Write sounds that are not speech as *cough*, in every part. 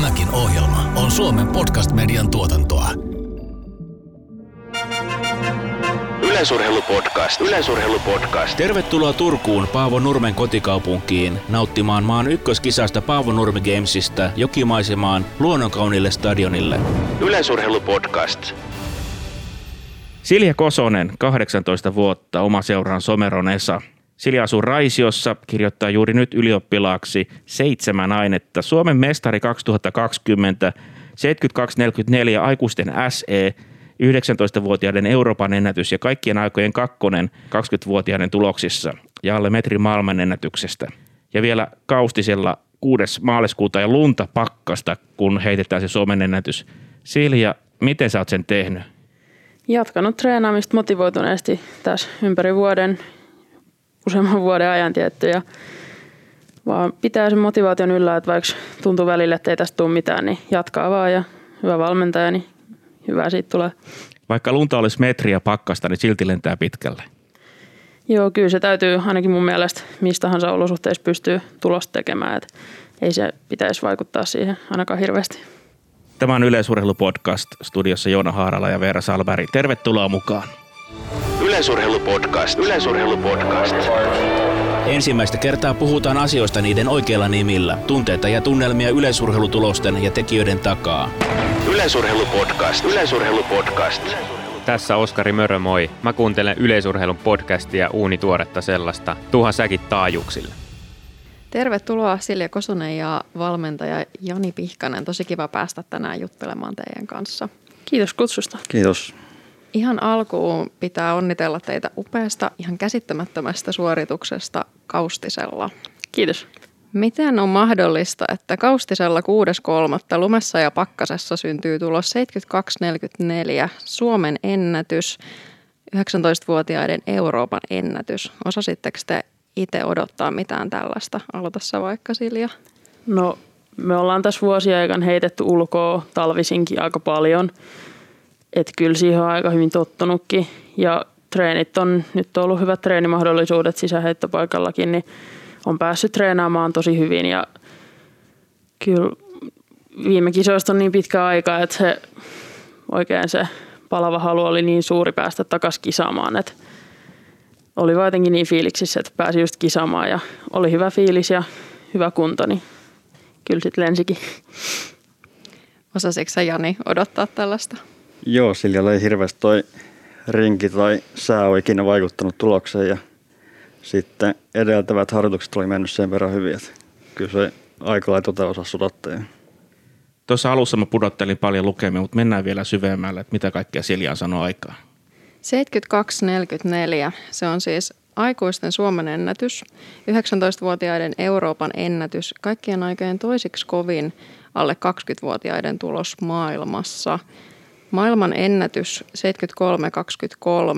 Tämäkin ohjelma on Suomen podcast-median tuotantoa. Yleisurheilupodcast. Yleisurheilupodcast. Tervetuloa Turkuun Paavo Nurmen kotikaupunkiin nauttimaan maan ykköskisasta Paavo Nurmi Gamesista jokimaisemaan luonnonkaunille stadionille. Yleisurheilupodcast. Silja Kosonen, 18 vuotta, oma seuraan Someron Esa. Silja asuu Raisiossa, kirjoittaa juuri nyt ylioppilaaksi seitsemän ainetta. Suomen mestari 2020, 72-44 aikuisten SE, 19-vuotiaiden Euroopan ennätys ja kaikkien aikojen kakkonen 20-vuotiaiden tuloksissa ja alle metrin maailmanennätyksestä. Ja vielä Kaustisella 6. maaliskuuta ja lunta pakkasta, kun heitetään se Suomen ennätys. Silja, miten sä oot sen tehnyt? Jatkanut treenaamista motivoituneesti tässä ympäri vuoden, useamman *laughs* vuoden ajan tietty ja vaan pitää sen motivaation yllä, että vaikka tuntuu välillä, että ei tästä tule mitään, niin jatkaa vaan ja hyvä valmentaja, niin hyvä siitä tulee. Vaikka lunta olisi metriä pakkasta, niin silti lentää pitkälle. Joo, kyllä se täytyy ainakin mun mielestä mistä tahansa olosuhteissa pystyy tulosta tekemään, että ei se pitäisi vaikuttaa siihen ainakaan hirveästi. Tämä on Yleisurheilupodcast, studiossa Joona Haarala ja Veera Salberg. Tervetuloa mukaan. Yleisurheilupodcast. Yleisurheilupodcast. Ensimmäistä kertaa puhutaan asioista niiden oikeilla nimillä, tunteita ja tunnelmia yleisurheilutulosten ja tekijöiden takaa. Yleisurheilupodcast. Yleisurheilupodcast. Tässä Oskari Mörö, moi. Mä kuuntelen yleisurheilun podcastia uunituoretta sellaista. Tuhan säkin taajuuksille. Tervetuloa Silja Kosonen ja valmentaja Jani Pihkanen. Tosi kiva päästä tänään juttelemaan teidän kanssa. Kiitos kutsusta. Kiitos. Ihan alkuun pitää onnitella teitä upeasta, ihan käsittämättömästä suorituksesta Kaustisella. Kiitos. Miten on mahdollista, että Kaustisella 6.3. lumessa ja pakkasessa syntyy tulos 72.44, Suomen ennätys, 19-vuotiaiden Euroopan ennätys. Osasitteko te itse odottaa mitään tällaista? Aloitassa vaikka Silja. No me ollaan tässä vuosien aikana heitetty ulkoa talvisinkin aika paljon. Että kyllä siihen on aika hyvin tottunutkin. Ja treenit on nyt on ollut hyvät treenimahdollisuudet sisäheittopaikallakin, niin on päässyt treenaamaan tosi hyvin. Ja kyllä viime kisoista on niin pitkä aika, että se oikein se palava halu oli niin suuri päästä takaisin kisaamaan, että oli jotenkin niin fiiliksissä, että pääsi just kisaamaan ja oli hyvä fiilis ja hyvä kunto, niin kyllä sitten lensikin. Osasitko sä Jani odottaa tällaista? Joo, sillä ei hirveästi toi rinki tai sää ole ikinä vaikuttanut tulokseen ja sitten edeltävät harjoitukset oli mennyt sen verran hyvin, että kyllä se aika lailla tota osaa sudattaa. Tuossa alussa mä pudottelin paljon lukemia, mutta mennään vielä syvemmälle, että mitä kaikkea Silja on sanonut aikaa. 72.44, se on siis aikuisten Suomen ennätys, 19-vuotiaiden Euroopan ennätys, kaikkien aikojen toisiksi kovin alle 20-vuotiaiden tulos maailmassa. Maailman ennätys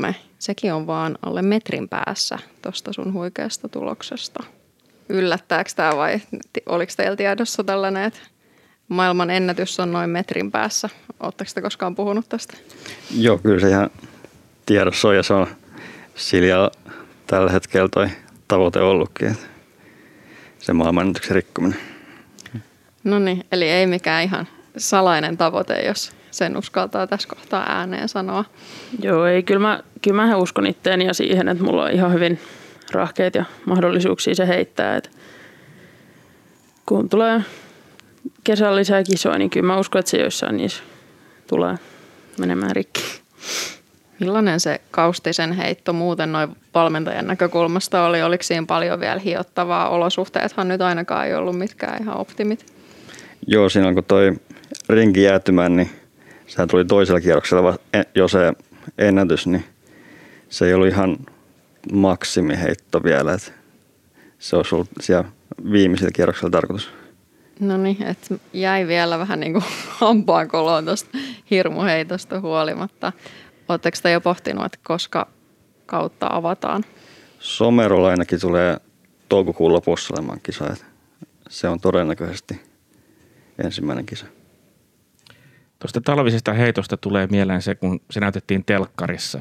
73.23, sekin on vaan alle metrin päässä tuosta sun huikeasta tuloksesta. Yllättääkö tämä vai oliko teillä tiedossa tällainen, että maailman ennätys on noin metrin päässä? Oletteko te koskaan puhunut tästä? Joo, kyllä se ihan tiedossa on ja se on Silja tällä hetkellä toi tavoite ollutkin, se maailmanennätyksen rikkominen. No niin, eli ei mikään ihan salainen tavoite, jos sen uskaltaa tässä kohtaa ääneen sanoa. Joo, ei, kyllä mä, kyllä mä uskon itteeni ja siihen, että mulla on ihan hyvin rahkeet ja mahdollisuuksia se heittää. Että kun tulee kesällä lisää kisoja, niin kyllä mä uskon, että se joissain niissä tulee menemään rikki. Millainen se Kaustisen heitto muuten noin valmentajan näkökulmasta oli? Oliko siinä paljon vielä hiottavaa? Olosuhteethan nyt ainakaan ei ollut mitkään ihan optimit. Joo, siinä kun toi rinki jäätymään, niin sehän tuli toisella kierroksella jo se ennätys, niin se ei ollut ihan maksimiheitto vielä. Että se olisi ollut siellä viimeisellä kierroksella tarkoitus. No niin, että jäi vielä vähän niin kuin *laughs* hampaan koloon tuosta hirmuheitosta huolimatta. Oletteko te jo pohtinut, että koska kautta avataan? Somerolla ainakin tulee toukokuun lopussa olemaan kisa. Se on todennäköisesti ensimmäinen kisa. Tuosta talvisesta heitosta tulee mieleen se, kun se näytettiin telkkarissa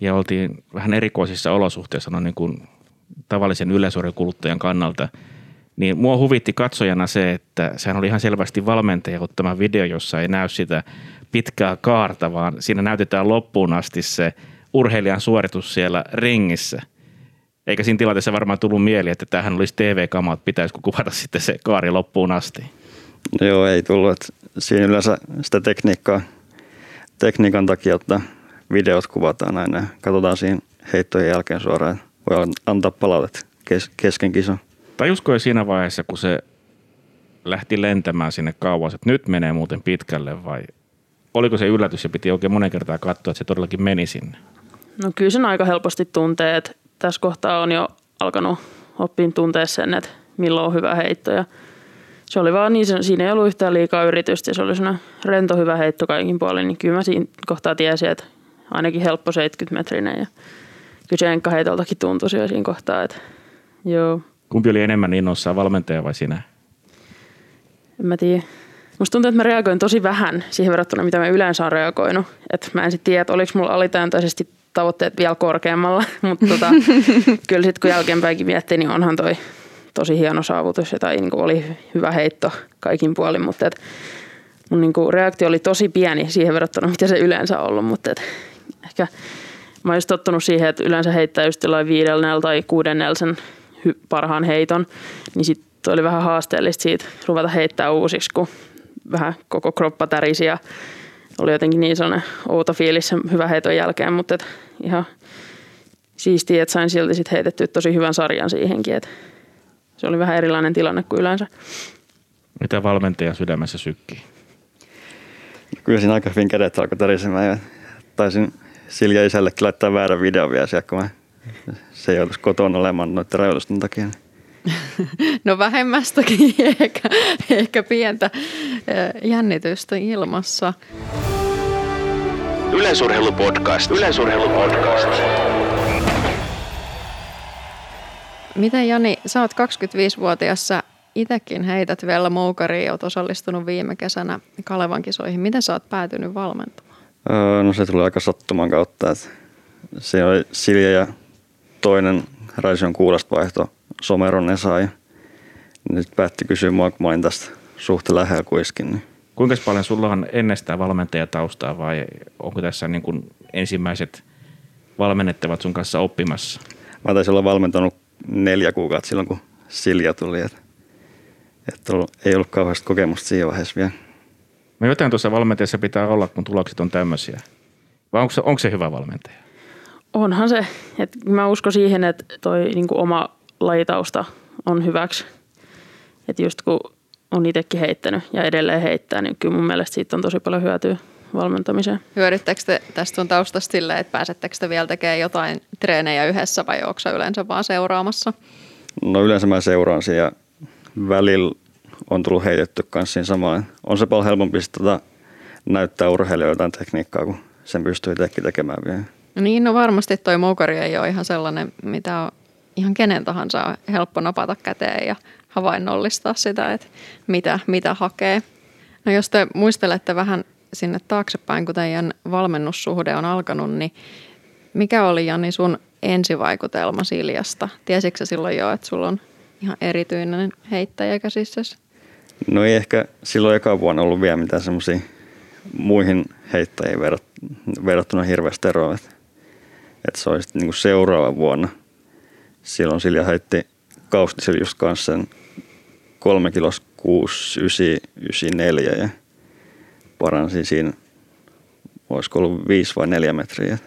ja oltiin vähän erikoisissa olosuhteissa no niin kuin tavallisen yleisurheilukuluttajan kannalta. Niin mua huvitti katsojana se, että sehän oli ihan selvästi valmentaja ottama video, jossa ei näy sitä pitkää kaarta, vaan siinä näytetään loppuun asti se urheilijan suoritus siellä ringissä. Eikä siinä tilanteessa varmaan tullut mieli, että tähän olisi TV-kama, että pitäisikö kuvata sitten se kaari loppuun asti. Joo, ei tullut. Että siinä yleensä sitä tekniikkaa, tekniikan takia, että videot kuvataan aina ja katsotaan siinä heittojen jälkeen suoraan. Voi antaa palautet kes- kesken kisan. Tajusko siinä vaiheessa, kun se lähti lentämään sinne kauas, että nyt menee muuten pitkälle vai oliko se yllätys ja piti oikein monen kertaa katsoa, että se todellakin meni sinne? No kyllä sen aika helposti tuntee, että tässä kohtaa on jo alkanut oppia tuntea sen, että milloin on hyvä heitto. Ja se oli vaan niin, siinä ei ollut yhtään liikaa yritystä ja se oli sellainen rento hyvä heitto kaikin puolin. Niin kyllä mä siinä kohtaa tiesin, että ainakin helppo 70-metrinen ja kyllä se enkkaheitoltakin tuntui jo siinä kohtaa, että joo, Kumpi oli enemmän innoissaan, valmentaja vai sinä? en mä tiedä. Musta tuntuu, että mä reagoin tosi vähän siihen verrattuna, mitä mä yleensä olen reagoinut. Et mä en sitten tiedä, että oliko mulla alitajuisesti tavoitteet vielä korkeammalla, *laughs* mutta tota, *laughs* kyllä sitten kun jälkeenpäinkin miettii, niin onhan toi tosi hieno saavutus ja tai niin oli hyvä heitto kaikin puolin, mutta et mun niin reaktio oli tosi pieni siihen verrattuna, mitä se yleensä on ollut, mutta et ehkä mä just tottunut siihen, että yleensä heittää just jollain viidennellä tai kuudennella sen hy- parhaan heiton, niin sitten oli vähän haasteellista siitä ruveta heittää uusiksi, kun vähän koko kroppa tärisi ja oli jotenkin niin sellainen outo fiilis sen hyvän heiton jälkeen, mutta et ihan siistiä, että sain silti sit heitettyä tosi hyvän sarjan siihenkin, että se oli vähän erilainen tilanne kuin yleensä. Mitä valmentajan sydämessä sykkii? Kyllä siinä aika hyvin kädet alkoi tärisemään ja taisin Silja isällekin laittaa väärän videon vielä siellä, kun mä, se joutuisi kotona olemaan noiden rajoitusten takia. *laughs* No vähemmästäkin *laughs* ehkä, ehkä pientä jännitystä ilmassa. Yleisurheilupodcast. Yleisurheilupodcast. Miten Jani, sä oot 25-vuotias, sä itsekin heität vielä moukariin, oot osallistunut viime kesänä Kalevan kisoihin. Miten sä oot päätynyt valmentamaan? Öö, no se tuli aika sattuman kautta, että se oli Silja ja toinen Raision kuulosta vaihto Someron Esa ja nyt päätti kysyä mua, kun mä olin tästä suht lähellä kuiskin. Niin Kuinka paljon sulla on ennestään valmentajataustaa vai onko tässä niin kuin ensimmäiset valmennettavat sun kanssa oppimassa? mä taisin olla valmentanut neljä kuukautta silloin, kun Silja tuli. Että, ollut, ei ollut kauheasti kokemusta siinä vaiheessa vielä. No jotain tuossa valmentajassa pitää olla, kun tulokset on tämmöisiä. Vai onko se, onko se hyvä valmentaja? Onhan se, että mä uskon siihen, että toi niin kuin oma lajitausta on hyväksi. Että just kun on itsekin heittänyt ja edelleen heittää, niin kyllä mun mielestä siitä on tosi paljon hyötyä valmentamiseen. Hyödyttekö te tästä sun taustasta silleen, että pääsettekö te vielä tekemään jotain treenejä yhdessä vai onko sä yleensä vaan seuraamassa? No yleensä mä seuraan siinä ja välillä on tullut heitetty kanssa siinä samaan. On se paljon helpompi tota näyttää urheilijoille jotain tekniikkaa, kun sen pystyy itsekin tekemään vielä. No niin, no varmasti toi moukari ei ole ihan sellainen, mitä on ihan kenen tahansa on helppo napata käteen ja havainnollistaa sitä, että mitä, mitä hakee. No jos te muistelette vähän sinne taaksepäin, kun teidän valmennussuhde on alkanut, niin mikä oli Jani sun ensivaikutelma Siljasta? Tiesitkö silloin jo, että sulla on ihan erityinen heittäjä käsissäsi? No ei ehkä silloin eka vuonna ollut vielä mitään semmoisia muihin heittäjiin verrat- verrattuna hirveästi eroa. Että et se olisi niinku seuraava vuonna. Silloin Silja heitti Kaustisella just kanssa sen 3 kilos 6, 9, 94 ja paransi siinä, olisiko ollut 5 vai 4 metriä.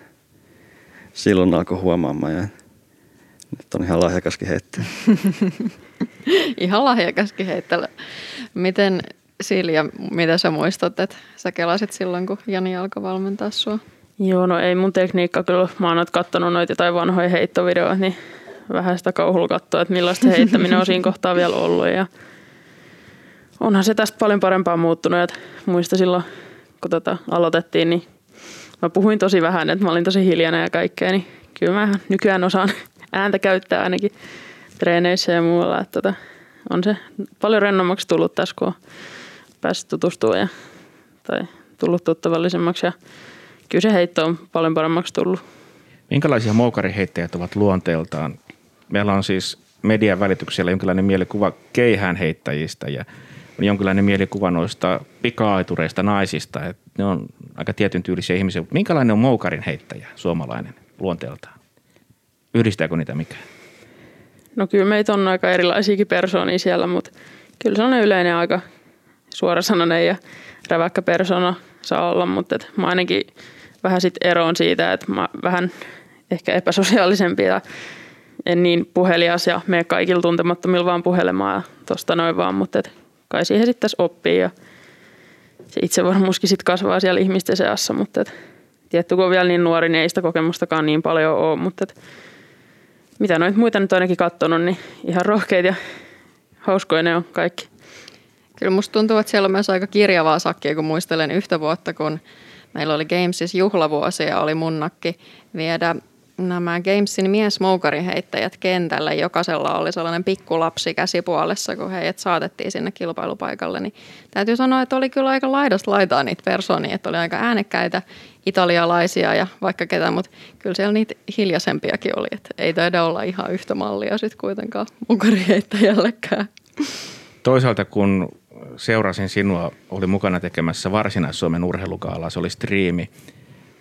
Silloin alkoi huomaamaan ja nyt on ihan lahjakaskin heittäjä. *laughs* Ihan lahjakaskin heittely. Miten Silja, mitä sä muistat, että sä kelasit silloin, kun Jani alkoi valmentaa sua? Joo, no ei mun tekniikka kyllä. Mä oon kattonut noita jotain vanhoja heittovideoita, niin vähän sitä kauhulla katsoa, että millaista heittäminen on siinä kohtaa vielä ollut. Ja onhan se tästä paljon parempaa muuttunut. Et muista silloin, kun tota aloitettiin, niin mä puhuin tosi vähän, että mä olin tosi hiljainen ja kaikkea. Niin kyllä mä nykyään osaan ääntä käyttää ainakin treeneissä ja muualla. Että tota, on se paljon rennommaksi tullut tässä, kun on päässyt tutustumaan ja, tai tullut tuttavallisemmaksi. Ja kyllä se heitto on paljon paremmaksi tullut. Minkälaisia moukariheittäjät ovat luonteeltaan? Meillä on siis median välityksellä jonkinlainen mielikuva keihään heittäjistä ja jonkinlainen mielikuva noista pika-aitureista naisista. Että ne on aika tietyn tyylisiä ihmisiä. Minkälainen on moukarin heittäjä suomalainen luonteeltaan? Yhdistääkö niitä mikään? No kyllä meitä on aika erilaisiakin persoonia siellä, mutta kyllä se on yleinen aika suorasanainen ja räväkkä persona saa olla, mutta et mä ainakin vähän sit eroon siitä, että mä vähän ehkä epäsosiaalisempi ja en niin puhelias ja me kaikilla tuntemattomilla vaan puhelemaan tuosta noin vaan, mutta kai siihen sitten tässä oppii ja se itsevarmuuskin sitten kasvaa siellä ihmisten seassa, mutta et, tietty kun on vielä niin nuori, niin ei sitä kokemustakaan niin paljon ole, mutta et, mitä noita muita nyt ainakin katsonut, niin ihan rohkeita ja hauskoja ne on kaikki. Kyllä musta tuntuu, että siellä on myös aika kirjavaa sakkia, kun muistelen yhtä vuotta, kun meillä oli Gamesis juhlavuosi ja oli munnakki viedä nämä Gamesin miesmoukarin heittäjät kentälle. Jokaisella oli sellainen pikkulapsi käsipuolessa, kun heidät saatettiin sinne kilpailupaikalle. Niin täytyy sanoa, että oli kyllä aika laidasta laitaa niitä persoonia, että oli aika äänekkäitä italialaisia ja vaikka ketä, mutta kyllä siellä niitä hiljaisempiakin oli. Että ei taida olla ihan yhtä mallia sitten kuitenkaan heittäjällekään. Toisaalta kun seurasin sinua, oli mukana tekemässä Varsinais-Suomen urheilukaalaa, se oli striimi.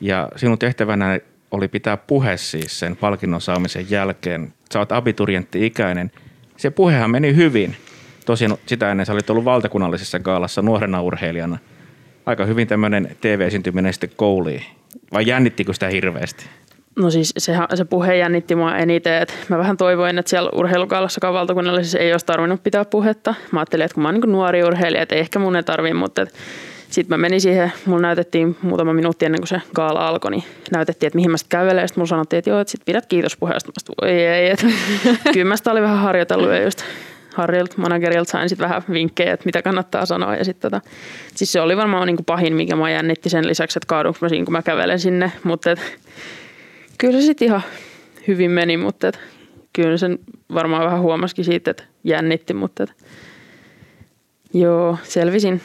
Ja sinun tehtävänä oli pitää puhe siis sen palkinnon saamisen jälkeen. Sä oot abiturientti-ikäinen. Se puhehan meni hyvin. Tosin sitä ennen sä olit ollut valtakunnallisessa gaalassa nuorena urheilijana. Aika hyvin tämmöinen TV-esiintyminen sitten kouliin. Vai jännittikö sitä hirveästi? No siis se, se puhe jännitti mua eniten. Että mä vähän toivoin, että siellä urheilukaalassakaan valtakunnallisessa ei olisi tarvinnut pitää puhetta. Mä ajattelin, että kun mä oon niin nuori urheilija, että ei ehkä mun ei tarvii, mutta sitten mä menin siihen, mulla näytettiin muutama minuutti ennen kuin se gaala alkoi, niin näytettiin, että mihin mä sitten kävelen. Sitten mulla sanottiin, että joo, että sit pidät kiitos puheesta. Mä sit, voi ei, että *laughs* kyllä mä olin vähän harjoitellut ja just Harrilta, managerilta sain sitten vähän vinkkejä, että mitä kannattaa sanoa. Ja sit tota, siis se oli varmaan niin kuin pahin, mikä mä jännitti sen lisäksi, että kaadunko mä siinä, kun mä kävelen sinne. Mutta et, kyllä se sitten ihan hyvin meni, mutta et, kyllä sen varmaan vähän huomasikin siitä, että jännitti, mutta et, joo, selvisin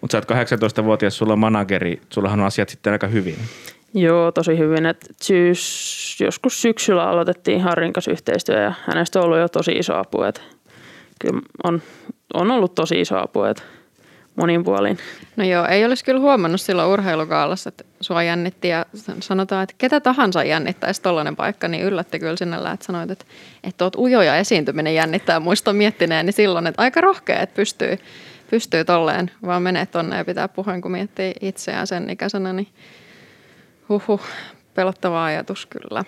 mutta sä oot 18-vuotias, sulla on manageri, sullahan on asiat sitten aika hyvin. Joo, tosi hyvin. Et syys, joskus syksyllä aloitettiin Harrin kanssa yhteistyö ja hänestä on ollut jo tosi iso apu. Et kyllä on, on ollut tosi iso apu et monin puolin. No joo, ei olisi kyllä huomannut silloin urheilukaalassa, että sua jännitti ja sanotaan, että ketä tahansa jännittäisi tollainen paikka, niin yllätti kyllä sinällä, että sanoit, että, että oot ujoja esiintyminen jännittää. Muistan miettineen, niin silloin, että aika rohkea, että pystyy pystyy tolleen vaan menee tonne ja pitää puheen, kun miettii itseään sen ikäisenä, niin huhu, pelottava ajatus kyllä.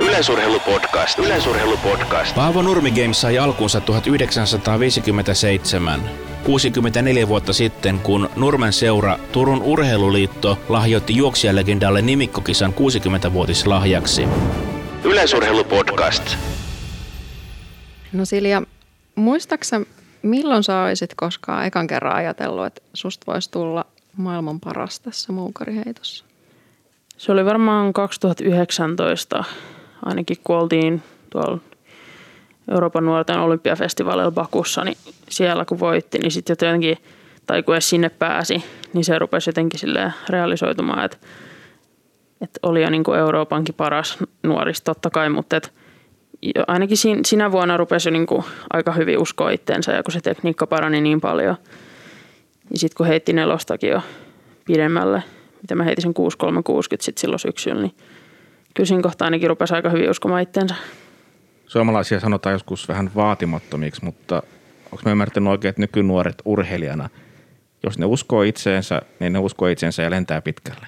Yleisurheilupodcast. Yleisurheilupodcast. Paavo Nurmi Games sai alkunsa 1957. 64 vuotta sitten, kun Nurmen seura Turun Urheiluliitto lahjoitti juoksijalegendalle nimikkokisan 60-vuotislahjaksi. Yleisurheilupodcast. No Silja, muistaaksä Milloin sä olisit koskaan ekan kerran ajatellut, että susta voisi tulla maailman paras tässä muukariheitossa? Se oli varmaan 2019, ainakin kun oltiin tuolla Euroopan nuorten olympiafestivaalilla Bakussa, niin siellä kun voitti, niin sitten jotenkin, tai kun edes sinne pääsi, niin se rupesi jotenkin silleen realisoitumaan, että, että oli jo niin kuin Euroopankin paras nuorista totta kai, mutta että ainakin sinä vuonna rupesi jo niin kuin aika hyvin uskoa itteensä ja kun se tekniikka parani niin paljon. Ja sitten kun heitti nelostakin jo pidemmälle, mitä mä heitin sen 6360 sitten silloin syksyllä, niin kyllä siinä kohtaa ainakin rupesi aika hyvin uskomaan itteensä. Suomalaisia sanotaan joskus vähän vaatimattomiksi, mutta onko mä ymmärtänyt oikein, että nykynuoret urheilijana, jos ne uskoo itseensä, niin ne uskoo itseensä ja lentää pitkälle?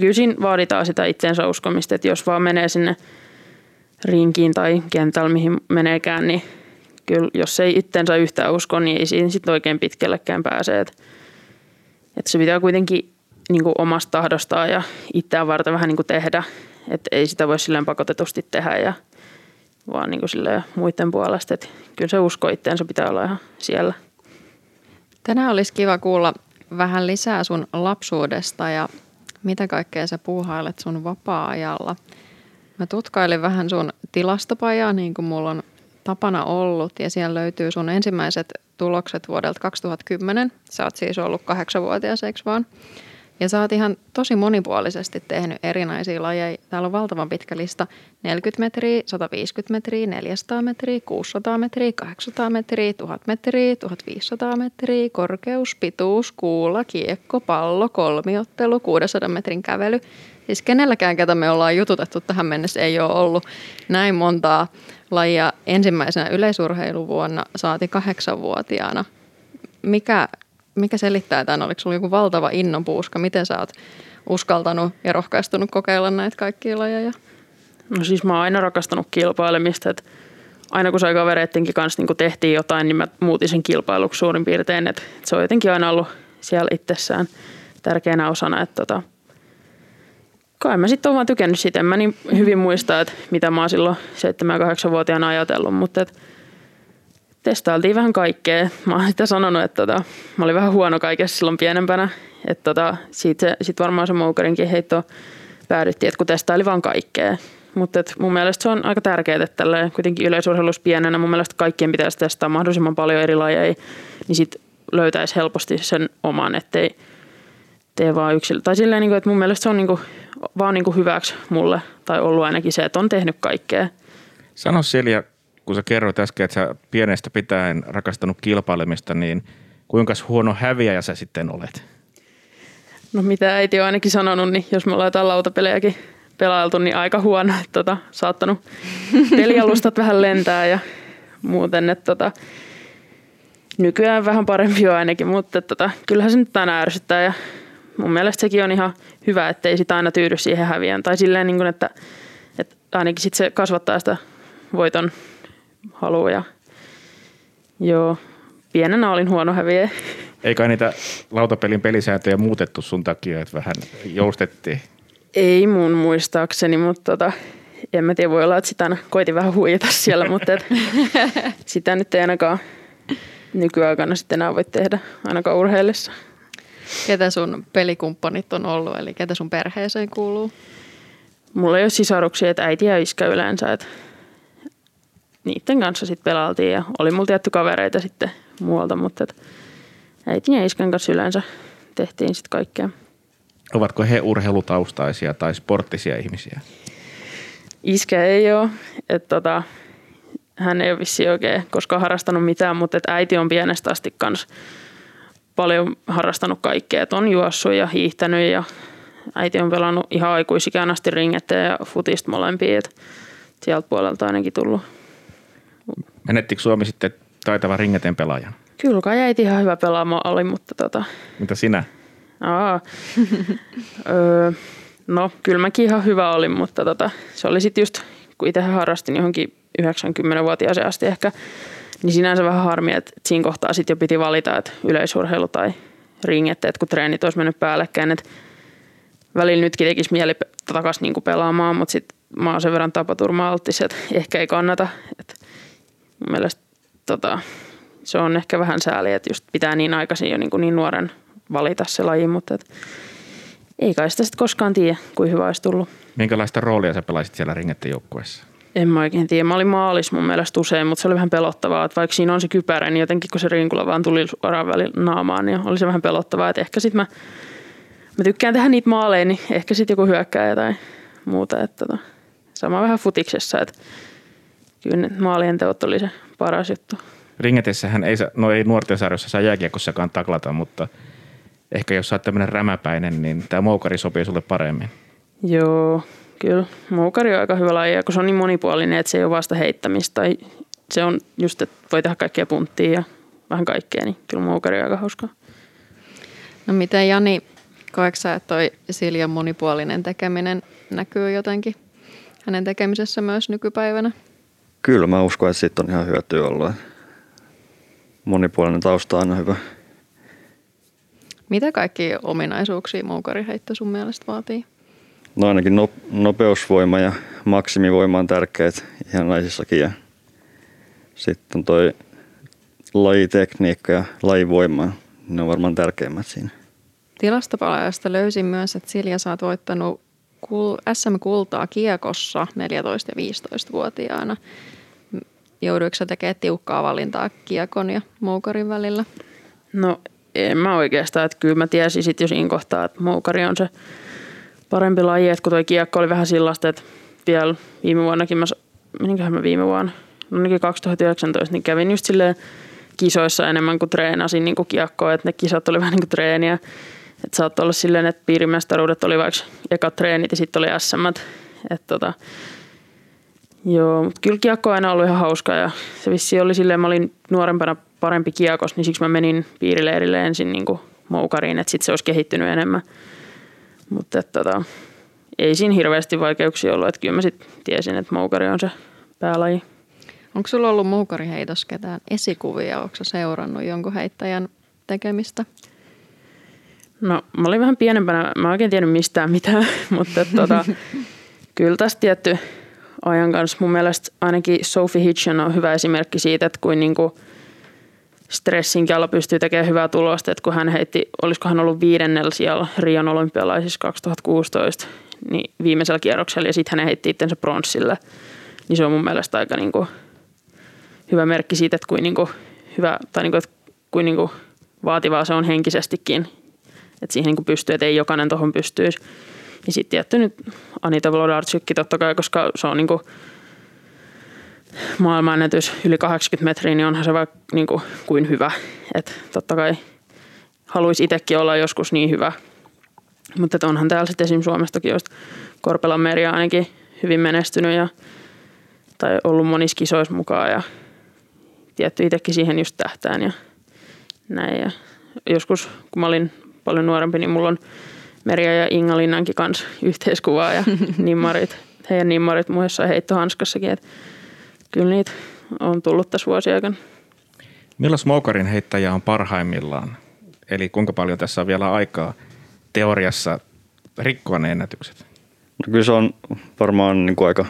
Kyllä siinä vaaditaan sitä itseensä uskomista, että jos vaan menee sinne – rinkiin tai kentällä, mihin meneekään, niin kyllä jos ei itsensä yhtään usko, niin ei siinä sitten oikein pitkällekään pääse. Että et se pitää kuitenkin niin kuin omasta tahdostaan ja itseään varten vähän niin kuin tehdä. Että ei sitä voi silleen pakotetusti tehdä ja vaan niin kuin silleen muiden puolesta. Että kyllä se usko itteensä pitää olla ihan siellä. Tänään olisi kiva kuulla vähän lisää sun lapsuudesta ja mitä kaikkea sä puuhailet sun vapaa-ajalla – Mä tutkailin vähän sun tilastopajaa, niin kuin mulla on tapana ollut, ja siellä löytyy sun ensimmäiset tulokset vuodelta 2010. Sä oot siis ollut kahdeksanvuotias, eikö vaan? Ja sä oot ihan tosi monipuolisesti tehnyt erinäisiä lajeja. Täällä on valtavan pitkä lista. 40 metriä, 150 metriä, 400 metriä, 600 metriä, 800 metriä, 1000 metriä, 1500 metriä, korkeus, pituus, kuula, kiekko, pallo, kolmiottelu, 600 metrin kävely. Siis kenelläkään, ketä me ollaan jututettu tähän mennessä, ei ole ollut näin montaa lajia ensimmäisenä yleisurheiluvuonna saati kahdeksanvuotiaana. Mikä, mikä selittää tämän? Oliko sinulla joku valtava innonpuuska? Miten sä oot uskaltanut ja rohkaistunut kokeilla näitä kaikkia lajeja? No siis mä oon aina rakastanut kilpailemista, että aina kun sai kavereittenkin kanssa niin kun tehtiin jotain, niin mä muutin sen kilpailuksi suurin piirtein, että, se on jotenkin aina ollut siellä itsessään tärkeänä osana, että tota, kai mä sitten oon vaan tykännyt siitä. En mä niin hyvin muista, että mitä mä oon silloin 7-8-vuotiaana ajatellut, mutta et testailtiin vähän kaikkea. Mä oon sitä sanonut, että tota, mä olin vähän huono kaikessa silloin pienempänä. Että tota, siitä sit varmaan se moukarinkin heitto päädyttiin, että kun testaili vaan kaikkea. Mutta mun mielestä se on aika tärkeää, että tällä kuitenkin yleisurheilussa pienenä mun mielestä kaikkien pitäisi testaa mahdollisimman paljon eri lajeja, niin sit löytäisi helposti sen oman, ettei tee vaan yksilö. Tai silleen, niin kuin, että mun mielestä se on niin kuin, vaan niin kuin hyväksi mulle, tai ollut ainakin se, että on tehnyt kaikkea. Sano Silja, kun sä kerroit äsken, että sä pienestä pitäen rakastanut kilpailemista, niin kuinka huono häviäjä sä sitten olet? No mitä äiti on ainakin sanonut, niin jos me ollaan jotain lautapelejäkin pelailtu, niin aika huono, että tota, saattanut pelialustat *laughs* vähän lentää ja muuten, että tota, nykyään vähän parempi on ainakin, mutta tota, kyllähän se nyt aina ärsyttää ja mun mielestä sekin on ihan hyvä, ettei sitä aina tyydy siihen häviään. Tai silleen, niin kuin, että, että ainakin sit se kasvattaa sitä voiton halua. Ja, joo, pienenä olin huono häviä. Eikä niitä lautapelin pelisääntöjä muutettu sun takia, että vähän joustettiin? Ei mun muistaakseni, mutta tota, en mä tiedä, voi olla, että sitä koitin vähän huijata siellä, *laughs* mutta et, sitä nyt ei ainakaan nykyaikana sitten enää voi tehdä, ainakaan urheillessa. Ketä sun pelikumppanit on ollut, eli ketä sun perheeseen kuuluu? Mulla ei ole sisaruksia, että äiti ja iskä yleensä, että niiden kanssa sitten pelailtiin ja oli mulla tietty kavereita sitten muualta, mutta että äitin ja iskän kanssa yleensä tehtiin sitten kaikkea. Ovatko he urheilutaustaisia tai sporttisia ihmisiä? Iskä ei ole, että tota, hän ei ole vissi oikein koskaan harrastanut mitään, mutta että äiti on pienestä asti kanssa paljon harrastanut kaikkea. Että on juossut ja hiihtänyt ja äiti on pelannut ihan aikuisikään asti ringettä ja futista molempia. Että sieltä puolelta ainakin tullut. Menettikö Suomi sitten taitava ringeten pelaajan? Kyllä kai äiti ihan hyvä pelaama oli, mutta tota... Mitä sinä? Aa, *laughs* öö, no kyllä mäkin ihan hyvä olin, mutta tota, se oli sitten just, kun itse harrastin johonkin 90-vuotiaaseen asti ehkä, niin sinänsä vähän harmi, että siinä kohtaa sitten jo piti valita, että yleisurheilu tai ringet, että kun treenit olisi mennyt päällekkäin, että välillä nytkin tekisi mieli takaisin niin pelaamaan, mutta sitten mä oon sen verran tapaturma alttis, että ehkä ei kannata. Et mun mielestä tota, se on ehkä vähän sääli, että just pitää niin aikaisin jo niin, niin nuoren valita se laji, mutta et, ei kai sitä sitten koskaan tiedä, kuin hyvä olisi tullut. Minkälaista roolia sä pelaisit siellä ringetten joukkueessa? En mä oikein tiedä. Mä olin maalis mun mielestä usein, mutta se oli vähän pelottavaa, että vaikka siinä on se kypärä, niin jotenkin kun se rinkula vaan tuli suoraan välillä naamaan, niin oli se vähän pelottavaa, että ehkä sitten mä, mä tykkään tehdä niitä maaleja, niin ehkä sitten joku hyökkää tai muuta. Että tota, sama vähän futiksessa, että kyllä maalien teot oli se paras juttu. Ringetessähän ei, no ei nuorten sarjossa saa jääkiekossakaan taklata, mutta ehkä jos sä oot tämmöinen rämäpäinen, niin tämä moukari sopii sulle paremmin. Joo, kyllä. Moukari on aika hyvä laji, kun se on niin monipuolinen, että se ei ole vasta heittämistä. Tai se on just, että voi tehdä kaikkea punttia ja vähän kaikkea, niin kyllä moukari on aika hauskaa. No miten Jani, koetko sä, että toi Siljan monipuolinen tekeminen näkyy jotenkin hänen tekemisessä myös nykypäivänä? Kyllä mä uskon, että siitä on ihan hyötyä ollut. Monipuolinen tausta on aina hyvä. Mitä kaikki ominaisuuksia moukariheitto sun mielestä vaatii? No ainakin no, nopeusvoima ja maksimivoima on tärkeät ihan naisissakin. Ja sitten on toi lajitekniikka ja lajivoima, ne on varmaan tärkeimmät siinä. Tilastopalvelusta löysin myös, että Silja sä oot voittanut SM-kultaa kiekossa 14- ja 15-vuotiaana. Jouduiko sä tekemään tiukkaa valintaa kiekon ja moukarin välillä? No en mä oikeastaan, että kyllä mä tiesin sit jo siinä kohtaa, että moukari on se parempi laji, että kun toi kiekko oli vähän sellaista, että vielä viime vuonnakin, mä, meninköhän mä viime vuonna, no ainakin 2019, niin kävin just silleen kisoissa enemmän kuin treenasin niin kuin kiekkoa, että ne kisat oli *laughs* vähän niin kuin treeniä. Että saattoi olla silleen, että piirimestaruudet oli vaikka ekat treenit ja sitten oli SM. Että tota, joo, mutta kyllä kiekko on aina ollut ihan hauska ja se vissi oli silleen, mä olin nuorempana parempi kiekos, niin siksi mä menin piirileirille ensin niin kuin moukariin, että sitten se olisi kehittynyt enemmän. Mutta tota, ei siinä hirveästi vaikeuksia ollut, että kyllä mä sitten tiesin, että moukari on se päälaji. Onko sulla ollut moukariheitos ketään esikuvia? Onko seurannut jonkun heittäjän tekemistä? No mä olin vähän pienempänä, mä en oikein tiennyt mistään mitään, *laughs* mutta tota, *laughs* kyllä tästä tietty ajan kanssa mun mielestä ainakin Sophie Hitchen on hyvä esimerkki siitä, että kuin niinku stressinkin alla pystyy tekemään hyvää tulosta, että kun hän heitti, olisiko hän ollut viidennellä siellä Rion olympialaisissa 2016, niin viimeisellä kierroksella ja sitten hän heitti itsensä pronssille, niin se on mun mielestä aika niinku hyvä merkki siitä, että kuin niinku hyvä, tai niinku, että kuin niinku vaativaa se on henkisestikin, että siihen niinku pystyy, että ei jokainen tuohon pystyisi. Ja sitten tietty nyt Anita Vlodarczykki totta kai, koska se on niinku maailmanennätys yli 80 metriä, niin onhan se vaikka niinku kuin hyvä. Että totta kai haluaisi itsekin olla joskus niin hyvä. Mutta onhan täällä sitten esimerkiksi Suomestakin just Korpelan meri ainakin hyvin menestynyt ja, tai ollut monissa kisoissa mukaan ja tietty itsekin siihen just tähtään ja näin. Ja joskus, kun mä olin paljon nuorempi, niin mulla on Merja ja Inga Linnankin kanssa yhteiskuvaa ja *laughs* nimmarit, heidän nimmarit mun jossain heittohanskassakin. Että kyllä niitä on tullut tässä vuosien aikana. Milloin moukarin heittäjä on parhaimmillaan? Eli kuinka paljon tässä on vielä aikaa teoriassa rikkoa ne ennätykset? No kyllä se on varmaan niin kuin aika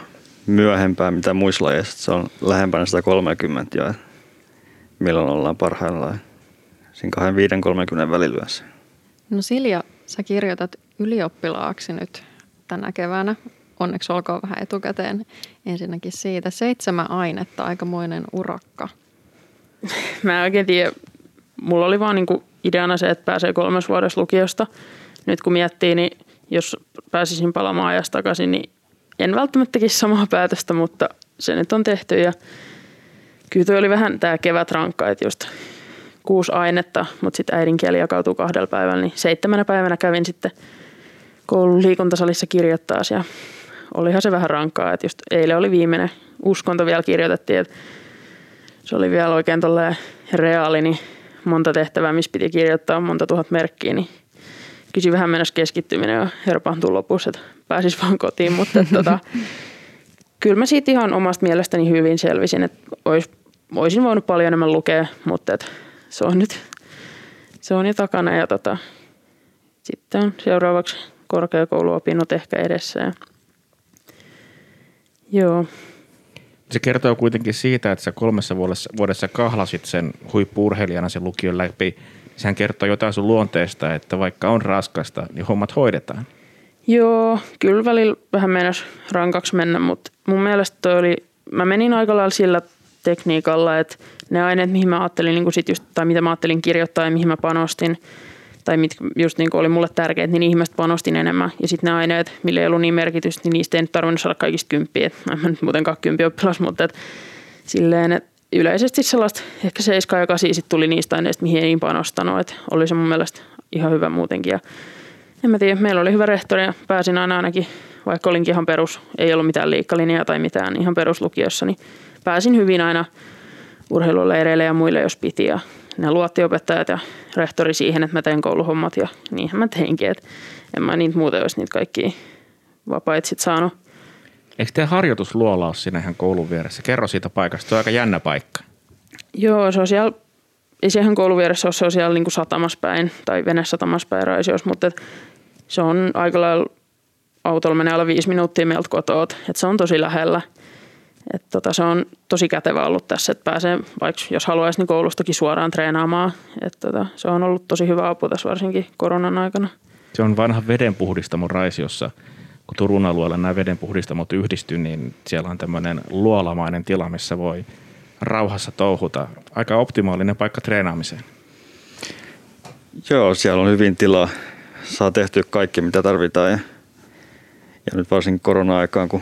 myöhempää mitä muissa lajeissa. Se on lähempänä 130 jo, milloin ollaan parhaillaan. Siinä 25-30 välilyössä. No Silja, sä kirjoitat ylioppilaaksi nyt tänä keväänä. Onneksi olkoon vähän etukäteen ensinnäkin siitä. Seitsemän ainetta, aikamoinen urakka. *laughs* Mä en oikein tiedä. Mulla oli vaan niinku ideana se, että pääsee kolmes vuodessa lukiosta. Nyt kun miettii, niin jos pääsisin palaamaan ajasta takaisin, niin en välttämättä tekisi samaa päätöstä, mutta se nyt on tehty. Ja kyllä toi oli vähän tämä kevät rankka, että just kuusi ainetta, mutta sitten äidinkieli jakautuu kahdella päivällä, niin seitsemänä päivänä kävin sitten koulun liikuntasalissa kirjoittaa ja olihan se vähän rankkaa, että just eilen oli viimeinen uskonto vielä kirjoitettiin, että se oli vielä oikein tolleen reaali, niin monta tehtävää, missä piti kirjoittaa monta tuhat merkkiä, niin kysyi vähän mennessä keskittyminen ja herpaantui lopussa, että pääsis vaan kotiin, mutta että, tota, *laughs* kyllä mä siitä ihan omasta mielestäni hyvin selvisin, että ois, olisin voinut paljon enemmän lukea, mutta että se on nyt se on jo takana ja tota, sitten on seuraavaksi korkeakouluopinnot ehkä edessä. Ja, joo. Se kertoo kuitenkin siitä, että sä kolmessa vuodessa, vuodessa kahlasit sen huippuurheilijana sen lukion läpi. Sehän kertoo jotain sun luonteesta, että vaikka on raskasta, niin hommat hoidetaan. Joo, kyllä välillä vähän mennessä rankaksi mennä, mutta mun mielestä toi oli, mä menin aika lailla sillä tekniikalla, että ne aineet, mihin mä ajattelin, niin sit just, tai mitä mä ajattelin kirjoittaa ja mihin mä panostin, tai mitkä just niin oli mulle tärkeät, niin mä panostin enemmän. Ja sitten ne aineet, millä ei ollut niin merkitystä, niin niistä ei nyt tarvinnut saada kaikista kymppiä. Et mä en nyt muutenkaan kymppi oppilas, mutta et, silleen, että yleisesti sellaista ehkä 7 ja 8 sit tuli niistä aineista, mihin ei niin panostanut. Et oli se mun mielestä ihan hyvä muutenkin. Ja en mä tiedä, meillä oli hyvä rehtori ja pääsin aina ainakin, vaikka olinkin ihan perus, ei ollut mitään liikkalinjaa tai mitään, ihan peruslukiossa, niin pääsin hyvin aina urheiluleireille ja muille, jos piti. Ja ne luotti opettajat ja rehtori siihen, että mä teen kouluhommat ja niinhän mä teinkin. Et en mä niitä muuten olisi niitä kaikki vapaat sit saanut. Eikö teidän harjoitusluola ole siinä ihan koulun vieressä? Kerro siitä paikasta, se on aika jännä paikka. Joo, se on siellä, ei siihen koulun vieressä ole, se on siellä niin satamaspäin tai venesatamaspäin Raisios, mutta se on aika lailla autolla menee alle viisi minuuttia meiltä kotoa, että se on tosi lähellä – et tota, se on tosi kätevä ollut tässä, että pääsee, vaikka jos haluaisi, niin koulustakin suoraan treenaamaan. Et tota, se on ollut tosi hyvä apu tässä varsinkin koronan aikana. Se on vanha vedenpuhdistamo Raisiossa. Kun Turun alueella nämä vedenpuhdistamot yhdistyy, niin siellä on tämmöinen luolamainen tila, missä voi rauhassa touhuta. Aika optimaalinen paikka treenaamiseen. Joo, siellä on hyvin tilaa. Saa tehtyä kaikki, mitä tarvitaan. Ja, ja nyt varsinkin korona-aikaan, kun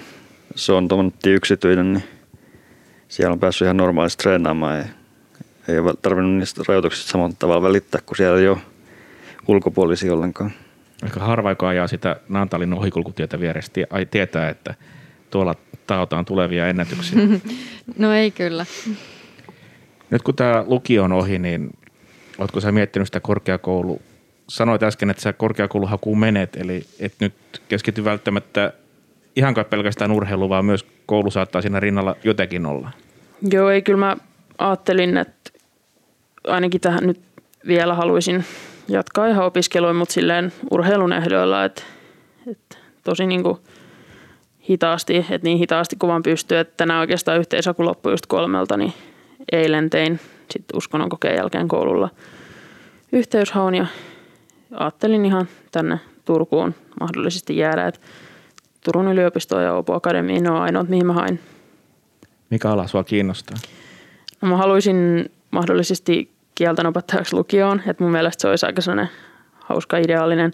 se on tuommoinen yksityinen, niin siellä on päässyt ihan normaalisti treenaamaan. Ja ei ole tarvinnut niistä rajoituksista samalla tavalla välittää, kun siellä ei ole ulkopuolisia ollenkaan. Aika harva, joka ajaa sitä Naantalin ohikulkutietä vieressä, tie- ai, tietää, että tuolla taotaan tulevia ennätyksiä. *laughs* No ei kyllä. Nyt kun tämä lukio on ohi, niin oletko sä miettinyt sitä korkeakoulu? Sanoit äsken, että sä korkeakouluhakuun menet, eli et nyt keskity välttämättä ihan kai pelkästään urheilu, vaan myös koulu saattaa siinä rinnalla jotenkin olla. Joo, ei kyllä mä ajattelin, että ainakin tähän nyt vielä haluaisin jatkaa ihan opiskelua, mutta silleen urheilun ehdoilla, että, että tosi niin kuin hitaasti, että niin hitaasti kuin vaan pystyy, että tänään oikeastaan yhteisaku loppui just kolmelta, niin eilen tein sitten uskonnon kokeen jälkeen koululla yhteyshaun ja ajattelin ihan tänne Turkuun mahdollisesti jäädä, että Turun yliopistoon ja Opo Akademiin ne on ainoat, mihin mä hain. Mikä ala sua kiinnostaa? No mä haluaisin mahdollisesti kielten opettajaksi lukioon, että mun mielestä se olisi aika sellainen hauska ideaalinen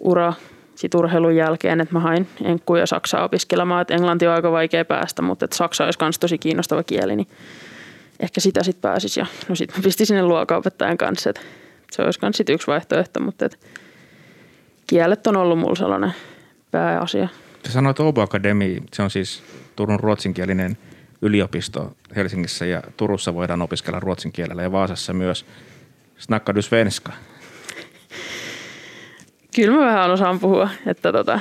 ura sit urheilun jälkeen, että mä hain enkkuun ja saksaa opiskelemaan, että englanti on aika vaikea päästä, mutta että saksa olisi myös tosi kiinnostava kieli, niin ehkä sitä sitten pääsisi. Ja no sitten mä pistin sinne luokaopettajan kanssa, että se olisi myös yksi vaihtoehto, mutta että kielet on ollut mulla sellainen pääasia. Sä sanoit Obo Academy, se on siis Turun ruotsinkielinen yliopisto Helsingissä ja Turussa voidaan opiskella ruotsin kielellä ja Vaasassa myös. Snackar du svenska? Kyllä mä vähän osaan puhua, että tota,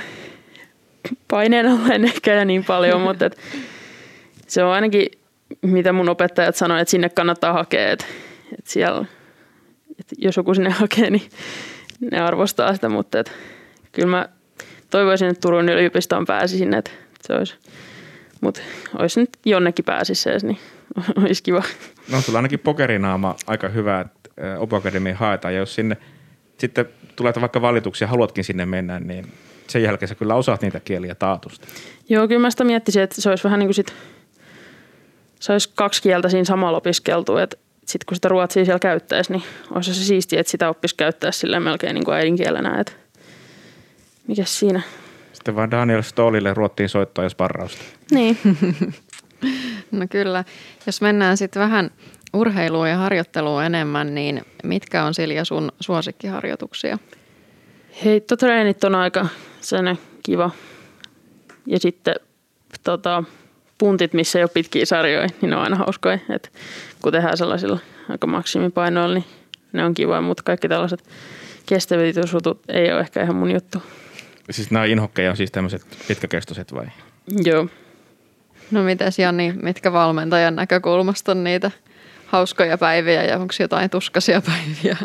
paineen alla en ehkä niin paljon, mutta et se on ainakin, mitä mun opettajat sanoivat, että sinne kannattaa hakea, että, että siellä, että jos joku sinne hakee, niin ne arvostaa sitä, mutta et, kyllä mä toivoisin, että Turun yliopistoon pääsisin, että se olisi, mutta olisi nyt jonnekin pääsisi edes, niin *laughs* olisi kiva. No sulla on ainakin pokerinaama aika hyvä, että Academy haetaan ja jos sinne sitten tulee vaikka valituksia ja haluatkin sinne mennä, niin sen jälkeen sä kyllä osaat niitä kieliä taatusti. Joo, kyllä mä sitä miettisin, että se olisi vähän niin kuin sit, se olisi kaksi kieltä siinä samalla opiskeltu, että sitten kun sitä ruotsia siellä käyttäisi, niin olisi se siistiä, että sitä oppisi käyttää silleen melkein niin kuin äidinkielenä, että mikäs siinä. Sitten vaan Daniel Stollille ruottiin soittoa ja sparrausta. Niin. *laughs* No kyllä. Jos mennään sitten vähän urheiluun ja harjoitteluun enemmän, niin mitkä on Silja sun suosikkiharjoituksia? Heittotreenit on aika sen kiva. Ja sitten tota, puntit, missä ei ole pitkiä sarjoja, niin ne on aina hauskoja. Et kun tehdään sellaisilla aika maksimipainoilla, niin ne on kivoja, mutta kaikki tällaiset kestävyysjutut ei ole ehkä ihan mun juttu. Siis nämä inhokkeja on siis tämmöiset pitkäkestoiset vai? Joo. No mitäs Jani, mitkä valmentajan näkökulmasta on niitä hauskoja päiviä ja onko jotain tuskaisia *laughs* päiviä?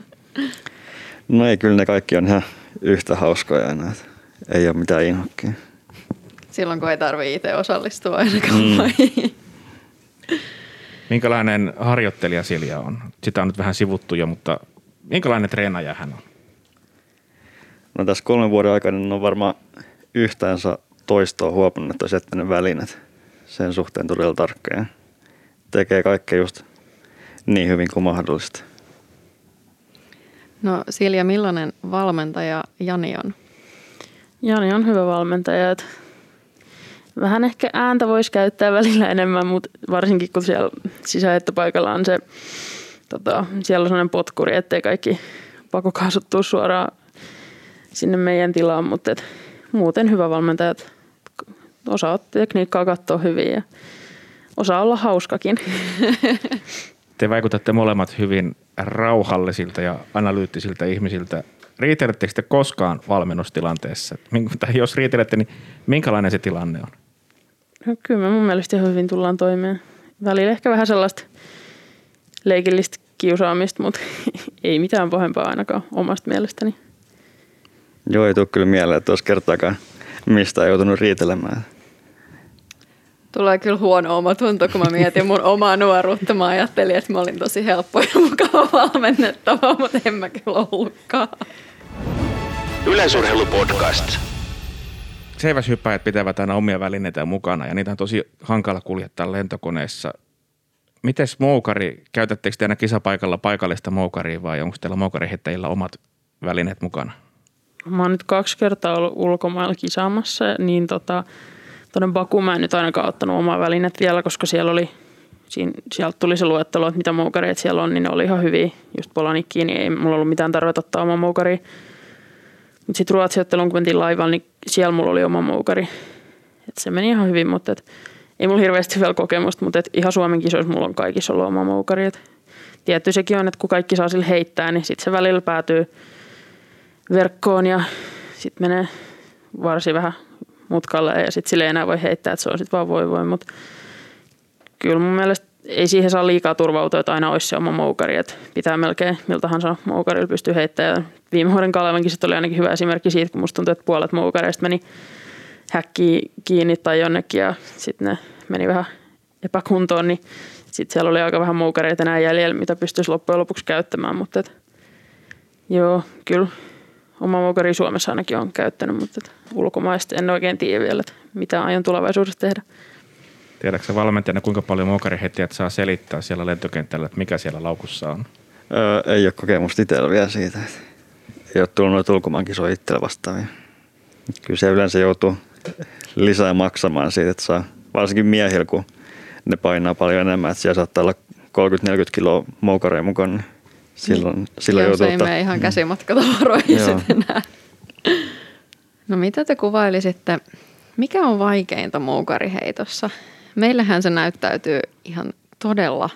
No ei, kyllä ne kaikki on ihan yhtä hauskoja aina. että Ei ole mitään inhokkia. Silloin kun ei tarvitse itse osallistua ainakaan mm. *laughs* Minkälainen harjoittelija Silja on? Sitä on nyt vähän sivuttu jo, mutta minkälainen treenaaja hän on? No tässä kolmen vuoden aikana on varmaan yhtäänsä toistoa huomannut, että olisi jättänyt välineet sen suhteen todella tarkkaan. Tekee kaikkea just niin hyvin kuin mahdollista. No Silja, millainen valmentaja Jani on? Jani on hyvä valmentaja. Että vähän ehkä ääntä voisi käyttää välillä enemmän, mutta varsinkin kun siellä sisähettopaikalla on se, tota, siellä on sellainen potkuri, ettei kaikki pakokaasut tuu suoraan sinne meidän tilaan, mutta et, muuten hyvä valmentaja. että Osaa tekniikkaa katsoa hyvin ja osaa olla hauskakin. *laughs* Te vaikutatte molemmat hyvin rauhallisilta ja analyyttisiltä ihmisiltä. Riitelettekö te koskaan valmennustilanteessa? Tai jos riitelette, niin minkälainen se tilanne on? No, kyllä me mun mielestä ihan hyvin tullaan toimeen. Välillä ehkä vähän sellaista leikillistä kiusaamista, mutta *laughs* ei mitään pahempaa ainakaan omasta mielestäni. Joo, ei tule kyllä mieleen, että olisi kertaakaan mistä ei joutunut riitelemään. Tulee kyllä huono omatunto, kun mä mietin mun omaa nuoruutta. Mä ajattelin, että mä olin tosi helppo ja mukava valmennettava, mutta en mä kyllä ollutkaan. Yleisurheilupodcast. Seiväshyppäjät pitävät aina omia välineitä mukana ja niitä on tosi hankala kuljettaa lentokoneessa. Mites moukari, käytättekö te aina kisapaikalla paikallista moukaria vai onko teillä moukarihittäjillä omat välineet mukana? Mä oon nyt kaksi kertaa ollut ulkomailla kisaamassa, niin tota, tuonne Bakuun mä en nyt ainakaan ottanut omaa välinet vielä, koska siellä oli, siinä, sieltä tuli se luettelo, että mitä moukareita siellä on, niin ne oli ihan hyviä. Just Polanikkiin, niin ei mulla ollut mitään tarvetta ottaa omaa moukaria. Mutta sitten Ruotsiotteluun, kun mentiin laivaan, niin siellä mulla oli oma moukari. Et se meni ihan hyvin, mutta et, ei mulla hirveästi vielä kokemusta, mutta et ihan Suomen kisoissa mulla on kaikissa ollut oma moukari. Et tietty sekin on, että kun kaikki saa sille heittää, niin sitten se välillä päätyy verkkoon ja sitten menee varsin vähän mutkalle ja sitten sille ei enää voi heittää, että se on sitten vaan voi voi, mutta kyllä mun mielestä ei siihen saa liikaa turvautua, että aina olisi se oma moukari, että pitää melkein miltä tahansa moukarilla pystyy heittämään. Viime vuoden Kalevankin oli ainakin hyvä esimerkki siitä, kun musta tuntui, että puolet moukareista meni häkkiin kiinni tai jonnekin ja sitten ne meni vähän epäkuntoon, niin sitten siellä oli aika vähän moukareita enää jäljellä, mitä pystyisi loppujen lopuksi käyttämään, mutta et, joo, kyllä oma moukari Suomessa ainakin on käyttänyt, mutta ulkomaista en oikein tiedä vielä, että mitä aion tulevaisuudessa tehdä. Tiedätkö valmentajana, kuinka paljon moukariheittäjät saa selittää siellä lentokentällä, että mikä siellä laukussa on? Öö, ei ole kokemusta itsellä vielä siitä. Että ei ole tullut noita ulkomaankisoja itsellä vastaavia. Kyllä se yleensä joutuu lisää maksamaan siitä, että saa varsinkin miehillä, kun ne painaa paljon enemmän, että siellä saattaa olla 30-40 kiloa moukareja mukaan, niin silloin, silloin Joo, joutuu se ei mene ihan käsimatkatavaroihin Joo. sitten enää. No mitä te kuvailisitte, mikä on vaikeinta moukariheitossa? Meillähän se näyttäytyy ihan todella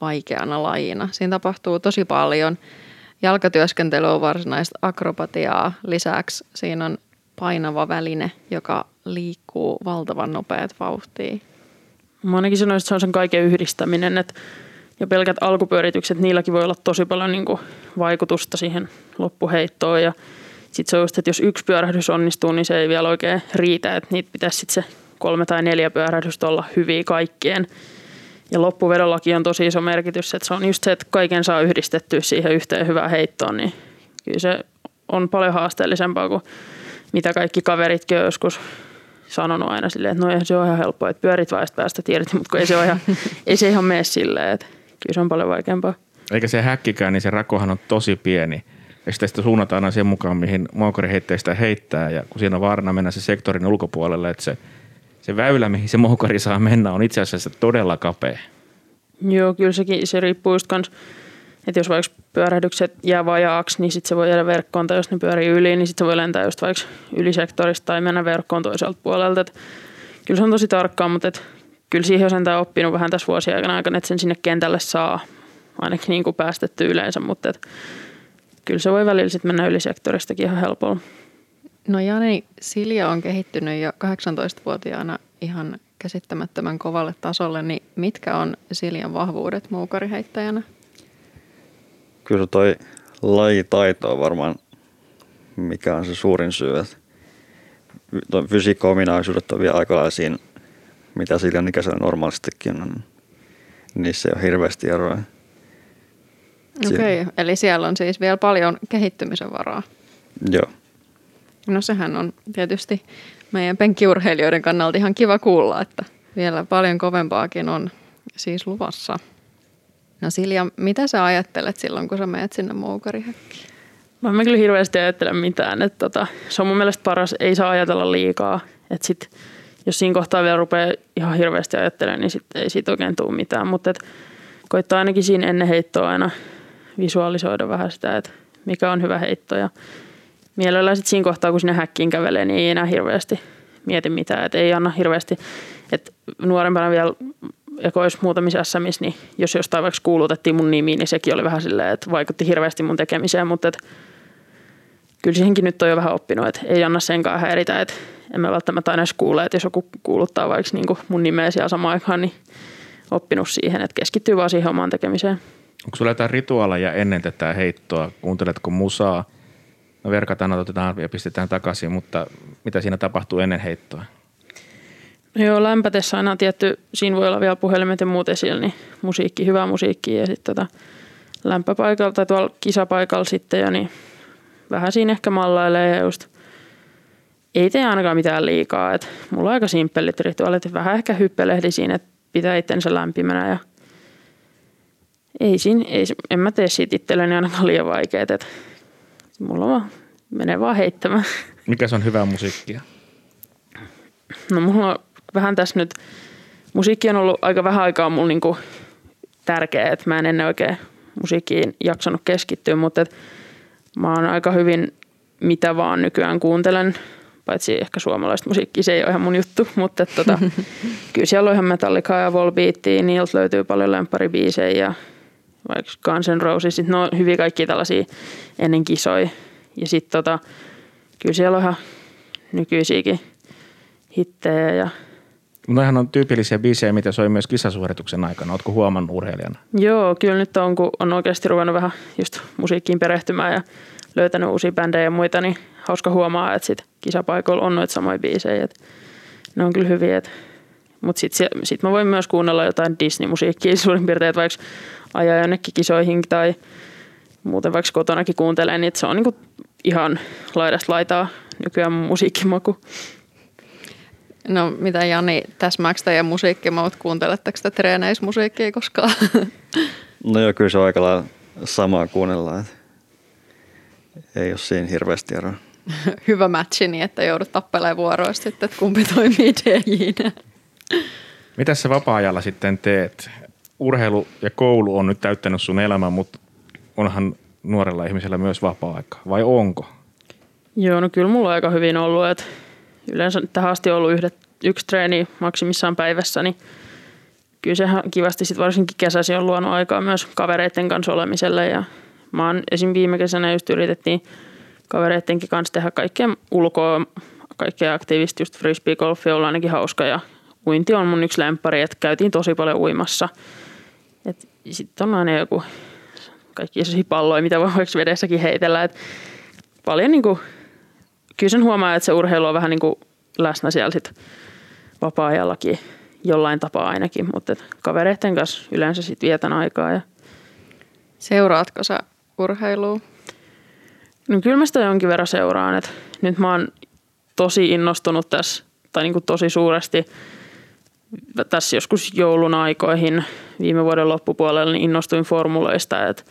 vaikeana lajina. Siinä tapahtuu tosi paljon. Jalkatyöskentely on varsinaista akrobatiaa. Lisäksi siinä on painava väline, joka liikkuu valtavan nopeat vauhtia. Mä ainakin sanoisin, että se on sen kaiken yhdistäminen, että jo pelkät alkupyöritykset, niilläkin voi olla tosi paljon niin kuin vaikutusta siihen loppuheittoon ja sitten se on just, että jos yksi pyörähdys onnistuu, niin se ei vielä oikein riitä, että niitä pitäisi sitten se kolme tai neljä pyörähdystä olla hyviä kaikkien. Ja loppuvedollakin on tosi iso merkitys, että se on just se, että kaiken saa yhdistettyä siihen yhteen hyvään heittoon, niin kyllä se on paljon haasteellisempaa kuin mitä kaikki kaveritkin on joskus sanonut aina silleen, että no eihän se ole ihan helppoa, että pyörit vaan ja päästä irti, mutta ei se, ole ihan, *laughs* ei se ihan mene silleen, että kyllä se on paljon vaikeampaa. Eikä se häkkikään, niin se rakohan on tosi pieni. Ja sitä, sitä suunnataan aina sen mukaan, mihin moukariheitteistä heittää. Ja kun siinä on vaarana mennä se sektorin ulkopuolelle, että se, se väylä, mihin se moukari saa mennä, on itse asiassa todella kapea. Joo, kyllä sekin, se riippuu just kans, että jos vaikka pyörähdykset jää vajaaksi, niin sitten se voi jäädä verkkoon, tai jos ne pyörii yli, niin sitten se voi lentää just vaikka ylisektorista tai mennä verkkoon toiselta puolelta. Et kyllä se on tosi tarkkaa, mutta et kyllä siihen on sentään oppinut vähän tässä vuosien aikana, aikana, että sen sinne kentälle saa ainakin niin kuin päästetty yleensä, mutta et kyllä se voi välillä sitten mennä ylisektoristakin ihan helpolla. No Jani, Silja on kehittynyt jo 18-vuotiaana ihan käsittämättömän kovalle tasolle, niin mitkä on Siljan vahvuudet moukariheittäjänä? Kyllä toi lajitaito on varmaan, mikä on se suurin syy. Että toi fysiikka-ominaisuudet on vielä aika siinä, mitä sillä ikäisellä normaalistikin on. Niissä ei ole hirveästi eroa. Okei, okay, eli siellä on siis vielä paljon kehittymisen varaa. Joo. No sehän on tietysti meidän penkkiurheilijoiden kannalta ihan kiva kuulla, että vielä paljon kovempaakin on siis luvassa. No Silja, mitä sä ajattelet silloin, kun sä menet sinne moukarihäkkiin? Mä en mä kyllä hirveästi ajattele mitään. Että tota, se on mun mielestä paras, ei saa ajatella liikaa. Että sit, jos siinä kohtaa vielä rupeaa ihan hirveästi ajattelemaan, niin sit ei siitä oikein tule mitään. Mutta et koittaa ainakin siinä ennen heittoa aina visualisoida vähän sitä, että mikä on hyvä heitto. Ja mielellään sit siinä kohtaa, kun sinne häkkiin kävelee, niin ei enää hirveästi mieti mitään. Että ei anna hirveästi, että nuorempana vielä ekois muutamissa SMissä, niin jos jostain vaikka kuulutettiin mun nimiin, niin sekin oli vähän silleen, että vaikutti hirveästi mun tekemiseen, mutta et, kyllä siihenkin nyt on jo vähän oppinut, että ei anna senkaan häiritä, että en mä välttämättä aina edes kuule, että jos joku kuuluttaa vaikka niin mun nimeä siellä samaan aikaan, niin oppinut siihen, että keskittyy vaan siihen omaan tekemiseen. Onko sulla jotain rituaaleja ennen tätä heittoa? Kuunteletko musaa? No verkataan, otetaan ja pistetään takaisin, mutta mitä siinä tapahtuu ennen heittoa? No joo, lämpätessä aina tietty, siinä voi olla vielä puhelimet ja muut esillä, niin musiikki, hyvää musiikkia ja sitten tota lämpöpaikalla tai tuolla kisapaikalla sitten jo, niin vähän siinä ehkä mallailee ja just ei tee ainakaan mitään liikaa. Et mulla on aika simppelit rituaalit, vähän ehkä hyppelehdi siinä, että pitää itsensä lämpimänä ja ei siinä, ei, en mä tee siitä itselleni ainakaan liian vaikeet, että mulla vaan menee vaan heittämään. Mikä se on hyvää musiikkia? No mulla on vähän tässä nyt, musiikki on ollut aika vähän aikaa mulla niinku tärkeä, että mä en ennen oikein musiikkiin jaksanut keskittyä, mutta et mä oon aika hyvin mitä vaan nykyään kuuntelen, paitsi ehkä suomalaista musiikkia, se ei ole ihan mun juttu, mutta et tota, *laughs* kyllä siellä on ihan Metallica ja Volbeatia, niiltä löytyy paljon lempparibiisejä ja vaikka Guns N' Roses, ne on hyvin kaikki tällaisia ennen kisoja. Ja sitten tota, kyllä siellä on ihan nykyisiäkin hittejä ja Noihän on tyypillisiä biisejä, mitä soi myös kisasuorituksen aikana. Oletko huomannut urheilijana? Joo, kyllä nyt on, kun on oikeasti ruvennut vähän just musiikkiin perehtymään ja löytänyt uusia bändejä ja muita, niin hauska huomaa, että sit kisapaikoilla on noita samoja biisejä. Et ne on kyllä hyviä. Et. Mutta sitten sit mä voin myös kuunnella jotain Disney-musiikkia suurin piirtein, että vaikka ajaa jonnekin kisoihin tai muuten vaikka kotonakin kuuntelee, niin se on niinku ihan laidasta laitaa nykyään musiikkimaku. No mitä Jani, täsmääkö teidän musiikkimaut? Kuunteletteko te treeneismusiikkia koskaan? No joo, kyllä se on aika lailla samaa kuunnellaan. että Ei ole siinä hirveästi eroa. *laughs* Hyvä matchi niin, että joudut tappelemaan vuoroista sitten, että kumpi toimii DJnä. Mitä sä vapaa-ajalla sitten teet? Urheilu ja koulu on nyt täyttänyt sun elämän, mutta onhan nuorella ihmisellä myös vapaa-aika, vai onko? Joo, no kyllä mulla on aika hyvin ollut, että yleensä tähän asti on ollut yhdet, yksi treeni maksimissaan päivässä, niin kyllä sehän kivasti sitten varsinkin kesäsi on luonut aikaa myös kavereiden kanssa olemiselle ja mä oon esim. viime kesänä just yritettiin kavereidenkin kanssa tehdä kaikkea ulkoa, kaikkea aktiivisesti, just frisbee-golfi on ainakin hauska ja uinti on mun yksi lemppari, että käytiin tosi paljon uimassa. Sitten on aina joku kaikki sellaisia palloja, mitä voi vaikka vedessäkin heitellä. Et paljon niin kuin, kyllä sen huomaa, että se urheilu on vähän niin kuin läsnä siellä sit vapaa-ajallakin jollain tapaa ainakin, mutta kavereiden kanssa yleensä sit vietän aikaa. Ja... Seuraatko sä urheilua? No kyllä mä sitä jonkin verran seuraan, että nyt mä oon tosi innostunut tässä, tai niin kuin tosi suuresti tässä joskus joulun aikoihin viime vuoden loppupuolella niin innostuin formuloista, että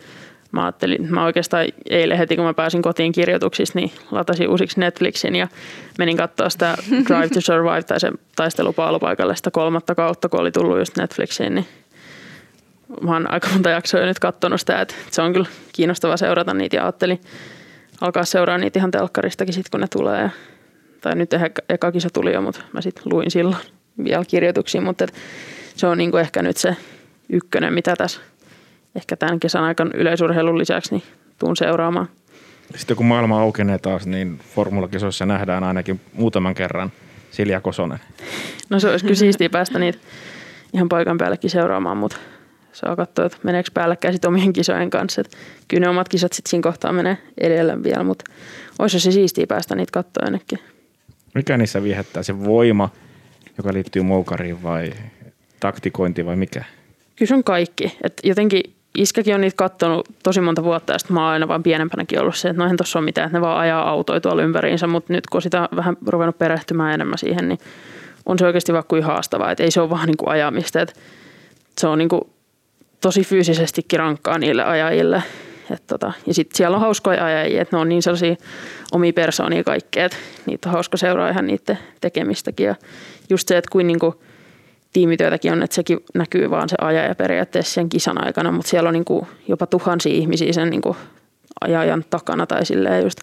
mä ajattelin, mä oikeastaan eilen heti kun mä pääsin kotiin kirjoituksista, niin latasin uusiksi Netflixin ja menin katsoa sitä Drive to Survive tai se taistelupaalupaikalle sitä kolmatta kautta, kun oli tullut just Netflixiin, niin mä oon aika monta jaksoa nyt katsonut sitä, että se on kyllä kiinnostava seurata niitä ja ajattelin alkaa seuraa niitä ihan telkkaristakin sitten kun ne tulee. Tai nyt eka, eka kisa tuli jo, mutta mä sitten luin silloin vielä kirjoituksia, mutta et se on niinku ehkä nyt se ykkönen, mitä tässä ehkä tämän kesän aikana yleisurheilun lisäksi niin tuun seuraamaan. Sitten kun maailma aukenee taas, niin formulakisoissa nähdään ainakin muutaman kerran Silja Kosonen. No se olisi kyllä siistiä päästä niitä ihan paikan päällekin seuraamaan, mutta saa katsoa, että meneekö päällekkäin sitten omien kisojen kanssa. Et kyllä ne omat kisat sitten siinä kohtaa menee edellä vielä, mutta olisi se siistiä päästä niitä katsoa ennenkin. Mikä niissä viehättää? Se voima, joka liittyy moukariin vai taktikointi vai mikä? Kyllä se on kaikki. Et jotenkin iskäkin on niitä kattonut tosi monta vuotta ja sitten mä oon aina vaan pienempänäkin ollut se, että noihin tuossa on mitään, että ne vaan ajaa autoja tuolla ympäriinsä, mutta nyt kun sitä vähän ruvennut perehtymään enemmän siihen, niin on se oikeasti vaikka kuin haastavaa, että ei se ole vaan niin kuin ajamista, että se on niin kuin tosi fyysisestikin rankkaa niille ajajille. Et tota, ja sitten siellä on hauskoja ajajia, että ne on niin sellaisia omia persoonia kaikkea, että niitä on hauska seuraa ihan niiden tekemistäkin. Ja just se, että kuin niinku tiimityötäkin on, että sekin näkyy vaan se ajaja periaatteessa sen kisan aikana, mutta siellä on niinku jopa tuhansia ihmisiä sen niinku ajajan takana tai silleen just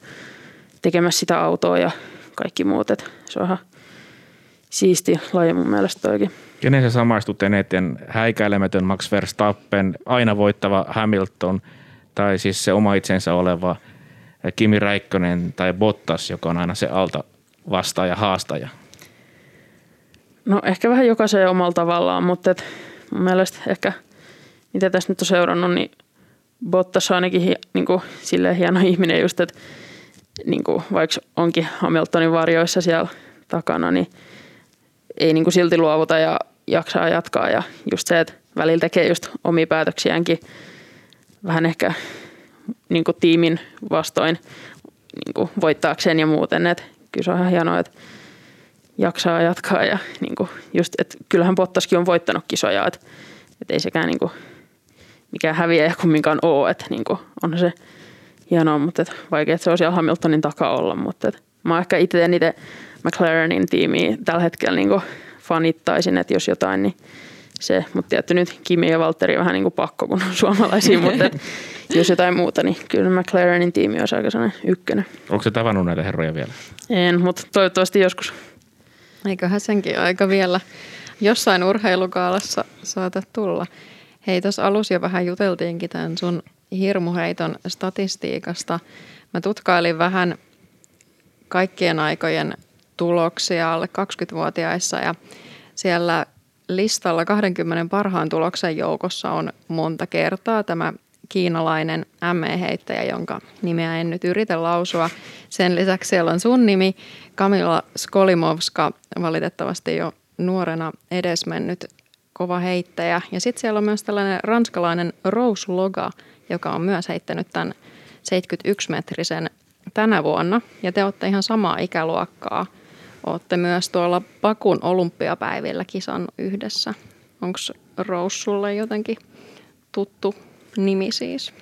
tekemässä sitä autoa ja kaikki muut. Et se on ihan siisti laji mun mielestä toikin. Kenen se samaistut eniten? Häikäilemätön Max Verstappen, aina voittava Hamilton tai siis se oma itsensä oleva Kimi Räikkönen tai Bottas, joka on aina se alta vastaaja, haastaja? No ehkä vähän jokaisen omalla tavallaan, mutta et mun mielestä ehkä mitä tässä nyt on seurannut, niin Bottas on ainakin hi, niin kuin, silleen hieno ihminen just, että niin kuin, vaikka onkin Hamiltonin varjoissa siellä takana, niin ei niin kuin silti luovuta ja jaksaa jatkaa. Ja just se, että välillä tekee just omia päätöksiäänkin vähän ehkä niin kuin tiimin vastoin niin kuin voittaakseen ja muuten. Että kyllä se on ihan hienoa, että jaksaa jatkaa ja niin kuin just, että kyllähän Bottaskin on voittanut kisoja, että, että ei sekään niin kuin mikä häviää kumminkaan ole, että niin kuin, on se hienoa, mutta et, vaikea, että se siellä Hamiltonin takaa olla, mutta et, mä ehkä itse McLarenin tiimiä tällä hetkellä niin kuin fanittaisin, että jos jotain, niin se, mutta tietty nyt Kimi ja Valtteri vähän niin kuin pakko, kun on suomalaisia, mutta et, *laughs* jos jotain muuta, niin kyllä McLarenin tiimi olisi aika sellainen ykkönen. Onko se tavannut näitä herroja vielä? En, mutta toivottavasti joskus. Eiköhän senkin aika vielä jossain urheilukaalassa saata tulla. Hei, tuossa alussa jo vähän juteltiinkin tämän sun hirmuheiton statistiikasta. Mä tutkailin vähän kaikkien aikojen tuloksia alle 20-vuotiaissa ja siellä listalla 20 parhaan tuloksen joukossa on monta kertaa tämä kiinalainen ME-heittäjä, jonka nimeä en nyt yritä lausua. Sen lisäksi siellä on sun nimi, Kamila Skolimovska, valitettavasti jo nuorena edesmennyt kova heittäjä. Ja sitten siellä on myös tällainen ranskalainen Rose Loga, joka on myös heittänyt tämän 71-metrisen tänä vuonna. Ja te olette ihan samaa ikäluokkaa. Olette myös tuolla Pakun olympiapäivillä kisannut yhdessä. Onko Rose sulle jotenkin tuttu nimi siis?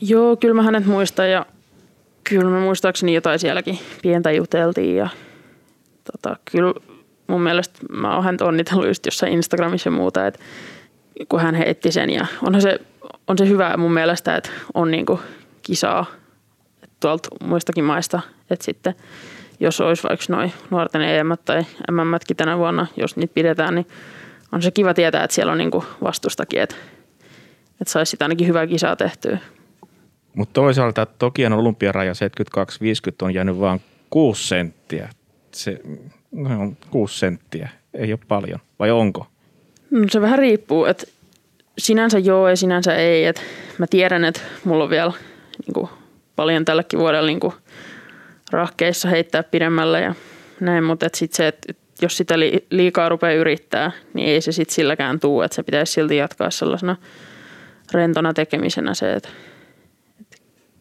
Joo, kyllä mä hänet muistan ja kyllä mä muistaakseni jotain sielläkin pientä juteltiin ja tota, kyllä mun mielestä mä oon häntä onnitellut just jossain Instagramissa ja muuta, että kun hän heitti sen ja onhan se, on se hyvä mun mielestä, että on niinku kisaa tuolta muistakin maista, että sitten jos olisi vaikka noin nuorten EM tai MM tänä vuonna, jos niitä pidetään, niin on se kiva tietää, että siellä on niinku vastustakin, että, että saisi sitä ainakin hyvää kisaa tehtyä. Mutta toisaalta Tokion olympiaraja 72-50 on jäänyt vain 6 senttiä. Se, no, on 6 senttiä, ei ole paljon. Vai onko? No, se vähän riippuu, että sinänsä joo ja sinänsä ei. Et mä tiedän, että mulla on vielä niin kuin, paljon tälläkin vuodella niin kuin, rahkeissa heittää pidemmälle ja näin, mutta et sit se, että jos sitä liikaa rupeaa yrittää, niin ei se sitten silläkään tuu, että se pitäisi silti jatkaa sellaisena rentona tekemisenä se, että, että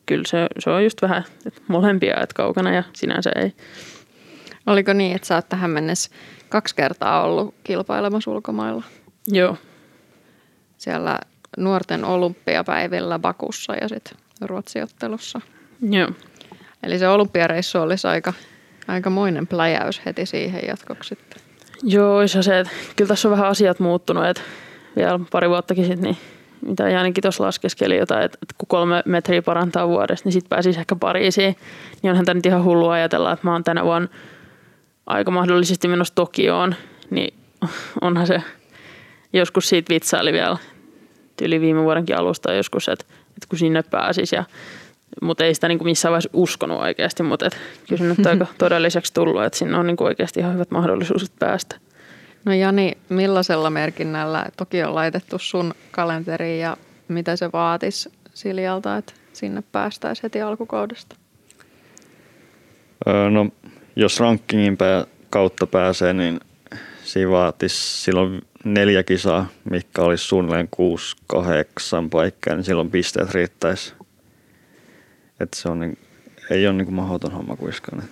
kyllä se, se on just vähän että molempia, että kaukana ja sinänsä ei. Oliko niin, että sä oot tähän mennessä kaksi kertaa ollut kilpailemassa ulkomailla? Joo. Siellä nuorten olympiapäivillä Bakussa ja sitten Ruotsiottelussa. Joo. Eli se olympiareissu olisi aika, aikamoinen pläjäys heti siihen jatkoksi sitten. Joo, se se, että kyllä tässä on vähän asiat muuttunut, että vielä pari vuottakin sitten, niin mitä Janikin tuossa laskeskeli jotain, että kun kolme metriä parantaa vuodessa, niin sitten pääsisi ehkä Pariisiin. Niin onhan tämä nyt ihan hullu ajatella, että mä oon tänä vuonna aika mahdollisesti menossa Tokioon, niin onhan se joskus siitä vitsaili vielä yli viime vuodenkin alusta joskus, että, että kun sinne pääsisi ja mutta ei sitä niin kuin missään vaiheessa uskonut oikeasti, mutta et, kyllä se nyt aika *laughs* todelliseksi tullut, että sinne on niin kuin oikeasti ihan hyvät mahdollisuudet päästä. No Jani, millaisella merkinnällä toki on laitettu sun kalenteriin ja mitä se vaatisi Siljalta, että sinne päästäisiin heti alkukaudesta? Öö, no, jos rankingin pää, kautta pääsee, niin siinä vaatisi silloin neljä kisaa, mikä olisi suunnilleen 6-8 paikkaa, niin silloin pisteet riittäisi. Että se on niin, ei ole niin mahdoton homma kuiskaan.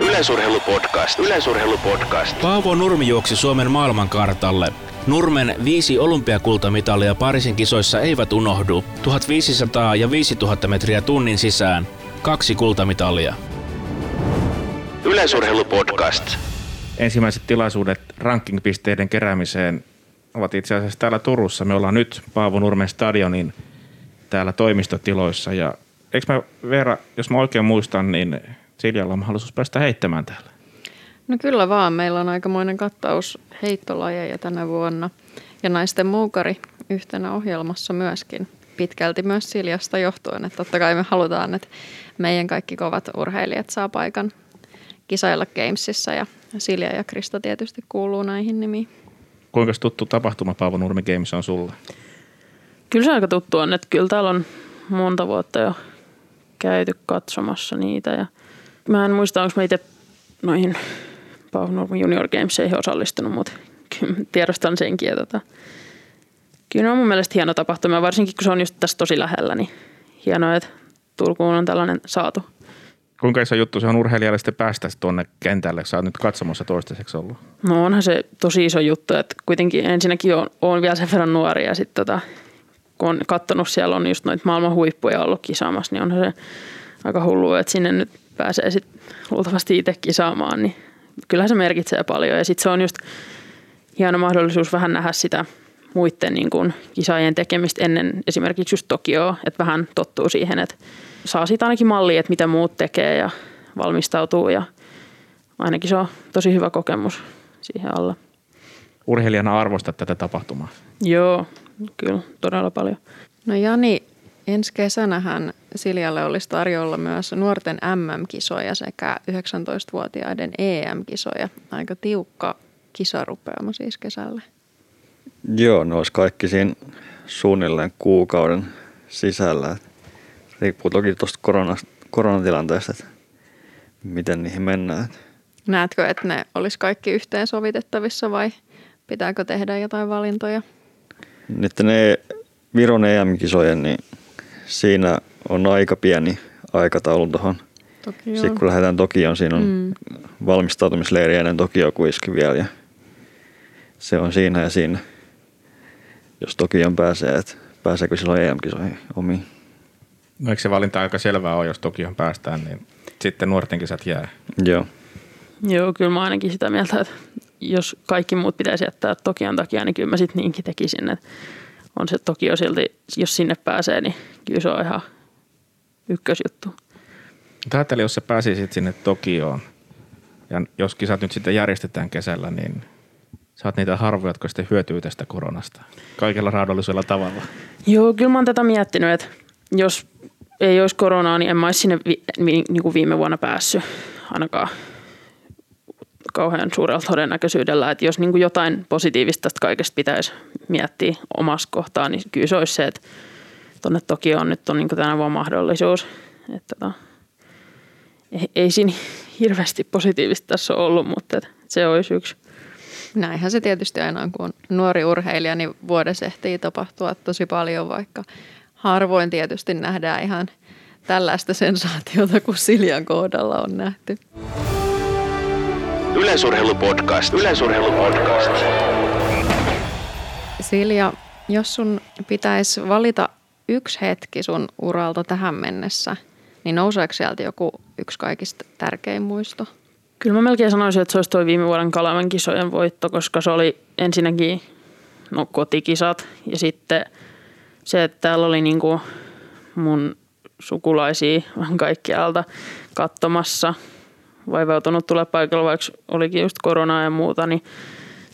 Yleisurheilupodcast. Yleisurheilupodcast. Paavo Nurmi juoksi Suomen maailmankartalle. Nurmen viisi olympiakultamitalia Pariisin kisoissa eivät unohdu. 1500 ja 5000 metriä tunnin sisään. Kaksi kultamitalia. Yleisurheilupodcast. Ensimmäiset tilaisuudet rankingpisteiden keräämiseen ovat itse asiassa täällä Turussa. Me ollaan nyt Paavo Nurmen stadionin täällä toimistotiloissa ja eikö mä Veera, jos mä oikein muistan, niin Siljalla on mahdollisuus päästä heittämään täällä. No kyllä vaan, meillä on aikamoinen kattaus heittolajeja tänä vuonna ja naisten muukari yhtenä ohjelmassa myöskin pitkälti myös Siljasta johtuen, että totta kai me halutaan, että meidän kaikki kovat urheilijat saa paikan kisailla Gamesissa ja Silja ja Krista tietysti kuuluu näihin nimiin. Kuinka tuttu tapahtuma Paavo Nurmi Games on sulle? Kyllä se aika tuttu on, että kyllä täällä on monta vuotta jo käyty katsomassa niitä. Ja mä en muista, onko mä itse noihin Paavo Nurmi Junior Gameseihin osallistunut, mutta tiedostan senkin. Ja tota, kyllä on mun mielestä hieno tapahtuma, varsinkin kun se on just tässä tosi lähellä, niin hienoa, että Turkuun on tällainen saatu. Kuinka iso juttu se on urheilijalle sitten päästä tuonne kentälle? Sä oot nyt katsomassa toistaiseksi ollut. No onhan se tosi iso juttu, että kuitenkin ensinnäkin on, on vielä sen verran nuori ja sitten tota, kun on katsonut, siellä on just noita maailman huippuja ollut kisaamassa, niin onhan se aika hullu, että sinne nyt pääsee sitten luultavasti itse kisaamaan, niin kyllähän se merkitsee paljon. Ja sitten se on just hieno mahdollisuus vähän nähdä sitä muiden niin kuin kisaajien tekemistä ennen esimerkiksi just Tokioa, että vähän tottuu siihen, että saa siitä ainakin mallia, että mitä muut tekee ja valmistautuu ja ainakin se on tosi hyvä kokemus siihen alla. Urheilijana arvostat tätä tapahtumaa. Joo, kyllä todella paljon. No Jani, ensi kesänähän Siljalle olisi tarjolla myös nuorten MM-kisoja sekä 19-vuotiaiden EM-kisoja. Aika tiukka kisarupeama siis kesälle. Joo, ne olisi kaikki siinä suunnilleen kuukauden sisällä. Riippuu toki tuosta korona, koronatilanteesta, että miten niihin mennään. Näetkö, että ne olisi kaikki yhteensovitettavissa vai pitääkö tehdä jotain valintoja? Nyt ne Viron EM-kisojen, niin siinä on aika pieni aikataulu tuohon. Toki Sitten kun lähdetään Tokioon, siinä on mm. valmistautumisleiri ennen Tokio kuiski vielä ja se on siinä ja siinä. Jos Tokioon pääsee, että pääseekö silloin EM-kisoihin omiin. No eikö se valinta aika selvää ole, jos Tokioon päästään, niin sitten nuorten kisat jää. Joo. Joo, kyllä mä ainakin sitä mieltä, että jos kaikki muut pitäisi jättää Tokion takia, niin kyllä mä sitten niinkin tekisin. Että on se Tokio silti, jos sinne pääsee, niin kyllä se on ihan ykkösjuttu. Mutta ajattelin, jos sä pääsisit sinne Tokioon, ja jos kisat nyt sitten järjestetään kesällä, niin sä oot niitä harvoja, jotka sitten hyötyy tästä koronasta. Kaikella raadollisella tavalla. Joo, kyllä mä oon tätä miettinyt, että jos ei olisi koronaa, niin en mä olisi sinne vi, niin kuin viime vuonna päässyt ainakaan kauhean suurella todennäköisyydellä, että jos niin kuin jotain positiivista tästä kaikesta pitäisi miettiä omassa kohtaa, niin kyllä se olisi se, että tuonne toki on nyt on niin kuin tänä vuonna mahdollisuus. Että tota, ei, ei siinä hirveästi positiivista tässä ole ollut, mutta se olisi yksi. Näinhän se tietysti aina on, kun on nuori urheilija, niin vuodessa ehtii tapahtua tosi paljon, vaikka harvoin tietysti nähdään ihan tällaista sensaatiota kuin Siljan kohdalla on nähty. Yleisurheilupodcast. Yleisurheilupodcast. Silja, jos sun pitäisi valita yksi hetki sun uralta tähän mennessä, niin nouseeko sieltä joku yksi kaikista tärkein muisto? Kyllä mä melkein sanoisin, että se olisi tuo viime vuoden Kalavan kisojen voitto, koska se oli ensinnäkin no, kotikisat ja sitten se, että täällä oli niinku mun sukulaisia vähän kaikkialta katsomassa, vaivautunut tulla paikalla, vaikka olikin just koronaa ja muuta, niin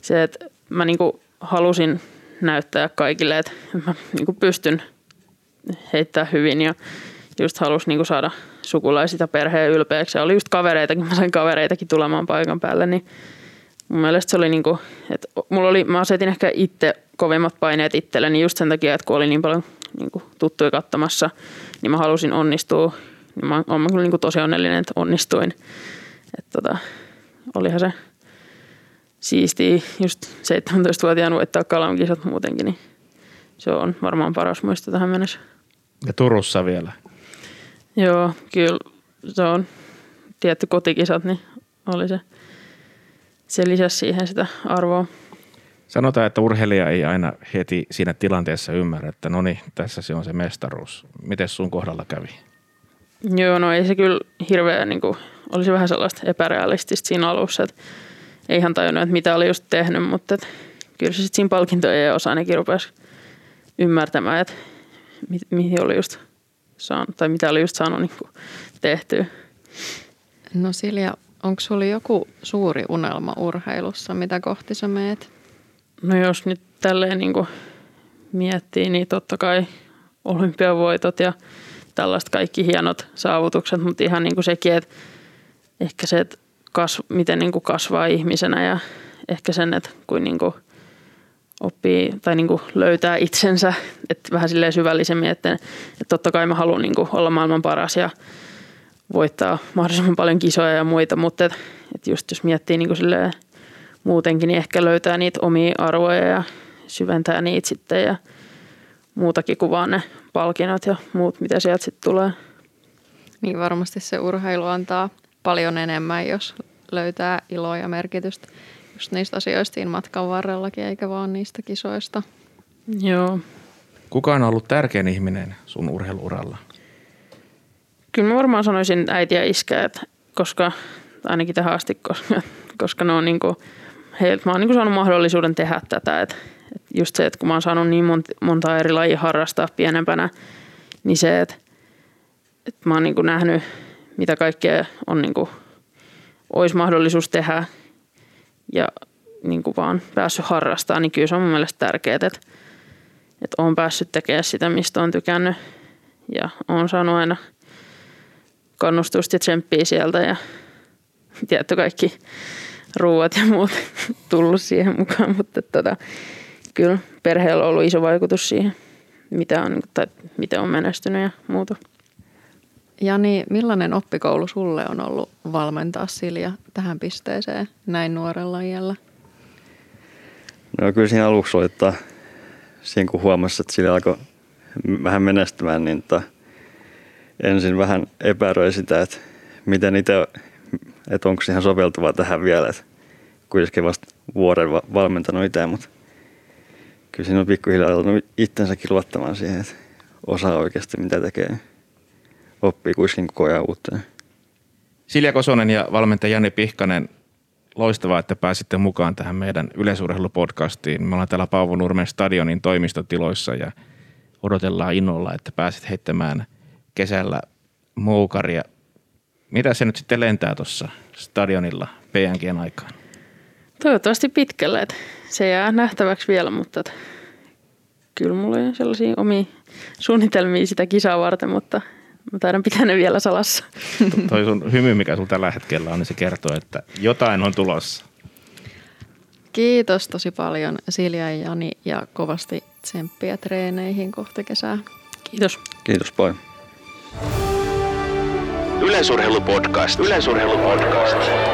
se, että mä niinku halusin näyttää kaikille, että mä niinku pystyn heittää hyvin ja just halusin niinku saada sukulaisilta perheen ylpeäksi. Ja oli just kavereitakin, mä sain kavereitakin tulemaan paikan päälle, niin mun mielestä se oli niinku, että mulla oli, mä asetin ehkä itse kovimmat paineet itselleni just sen takia, että kun oli niin paljon niinku tuttuja katsomassa, niin mä halusin onnistua. Niin mä kyllä niinku tosi onnellinen, että onnistuin. Että tota, olihan se siistiä just 17-vuotiaan voittaa Kalan kisat muutenkin, niin se on varmaan paras muisto tähän mennessä. Ja Turussa vielä. Joo, kyllä se on tietty kotikisat, niin oli se, se lisäsi siihen sitä arvoa. Sanotaan, että urheilija ei aina heti siinä tilanteessa ymmärrä, että no niin, tässä se on se mestaruus. Miten sun kohdalla kävi? Joo, no ei se kyllä hirveä, niin kuin, olisi vähän sellaista epärealistista siinä alussa, että ei ihan tajunnut, että mitä oli just tehnyt, mutta että kyllä se sitten siinä palkintojen osa ainakin rupesi ymmärtämään, että mi- mihin oli just saanut, tai mitä oli just saanut niin kuin tehtyä. No Silja, onko sulla joku suuri unelma urheilussa, mitä kohti sä meet? No jos nyt tälleen niin kuin miettii, niin totta kai olympiavoitot ja tällaiset kaikki hienot saavutukset, mutta ihan niin kuin sekin, että ehkä se, että kasv, miten niin kuin kasvaa ihmisenä ja ehkä sen, että kuin, niin kuin oppii tai niin kuin löytää itsensä, että vähän silleen syvällisemmin, että, että totta kai mä haluan niin kuin olla maailman paras ja voittaa mahdollisimman paljon kisoja ja muita, mutta että, että just jos miettii niin kuin silleen muutenkin, niin ehkä löytää niitä omia arvoja ja syventää niitä sitten ja muutakin kuin vaan ne palkinnot ja muut, mitä sieltä sitten tulee. Niin varmasti se urheilu antaa paljon enemmän, jos löytää iloa ja merkitystä just niistä asioista siinä matkan varrellakin, eikä vaan niistä kisoista. Joo. Kuka on ollut tärkein ihminen sun urheiluuralla? Kyllä mä varmaan sanoisin äiti ja iskä, että koska, ainakin tähän asti, koska, koska ne on niinku, heiltä mä oon niinku saanut mahdollisuuden tehdä tätä. Et, et just se, että kun mä oon saanut niin monta, monta eri lajia harrastaa pienempänä, niin se, että, että mä oon niinku nähnyt, mitä kaikkea on niinku, olisi mahdollisuus tehdä ja niinku vaan päässyt harrastamaan, niin kyllä se on mun mielestä tärkeää, että, että on päässyt tekemään sitä, mistä on tykännyt ja on saanut aina – kannustusta ja tsemppiä sieltä ja *laughs* tietty kaikki ruuat ja muut *laughs* tullut siihen mukaan, mutta tota, kyllä perheellä on ollut iso vaikutus siihen, mitä on, tai miten on menestynyt ja muuta. Jani, millainen oppikoulu sulle on ollut valmentaa Silja tähän pisteeseen näin nuorella iällä? No kyllä siinä aluksi oli, että siinä kun huomasi, että sillä alkoi vähän menestymään, niin että ensin vähän epäröi sitä, että miten itse, että onko ihan soveltuvaa tähän vielä, että kuitenkin vasta vuoden valmentanut itse, mutta kyllä siinä on pikkuhiljaa alkanut itsensäkin luottamaan siihen, että osaa oikeasti mitä tekee. Oppii kuitenkin koko ajan uutta. Silja Kosonen ja valmentaja Jani Pihkanen, loistavaa, että pääsitte mukaan tähän meidän yleisurheilupodcastiin. Me ollaan täällä Paavo Nurmen stadionin toimistotiloissa ja odotellaan innolla, että pääsit heittämään kesällä moukaria. Mitä se nyt sitten lentää tuossa stadionilla PNGn aikaan? Toivottavasti pitkälle. Että se jää nähtäväksi vielä, mutta kyllä mulla on sellaisia omia suunnitelmia sitä kisaa varten, mutta mä taidan pitää ne vielä salassa. *laughs* Toi sun hymy, mikä sulla tällä hetkellä on, niin se kertoo, että jotain on tulossa. Kiitos tosi paljon Silja ja Jani ja kovasti tsemppiä treeneihin kohta kesää. Kiitos. Kiitos paljon. Yleisurheilupodcast. Yleisurheilupodcast.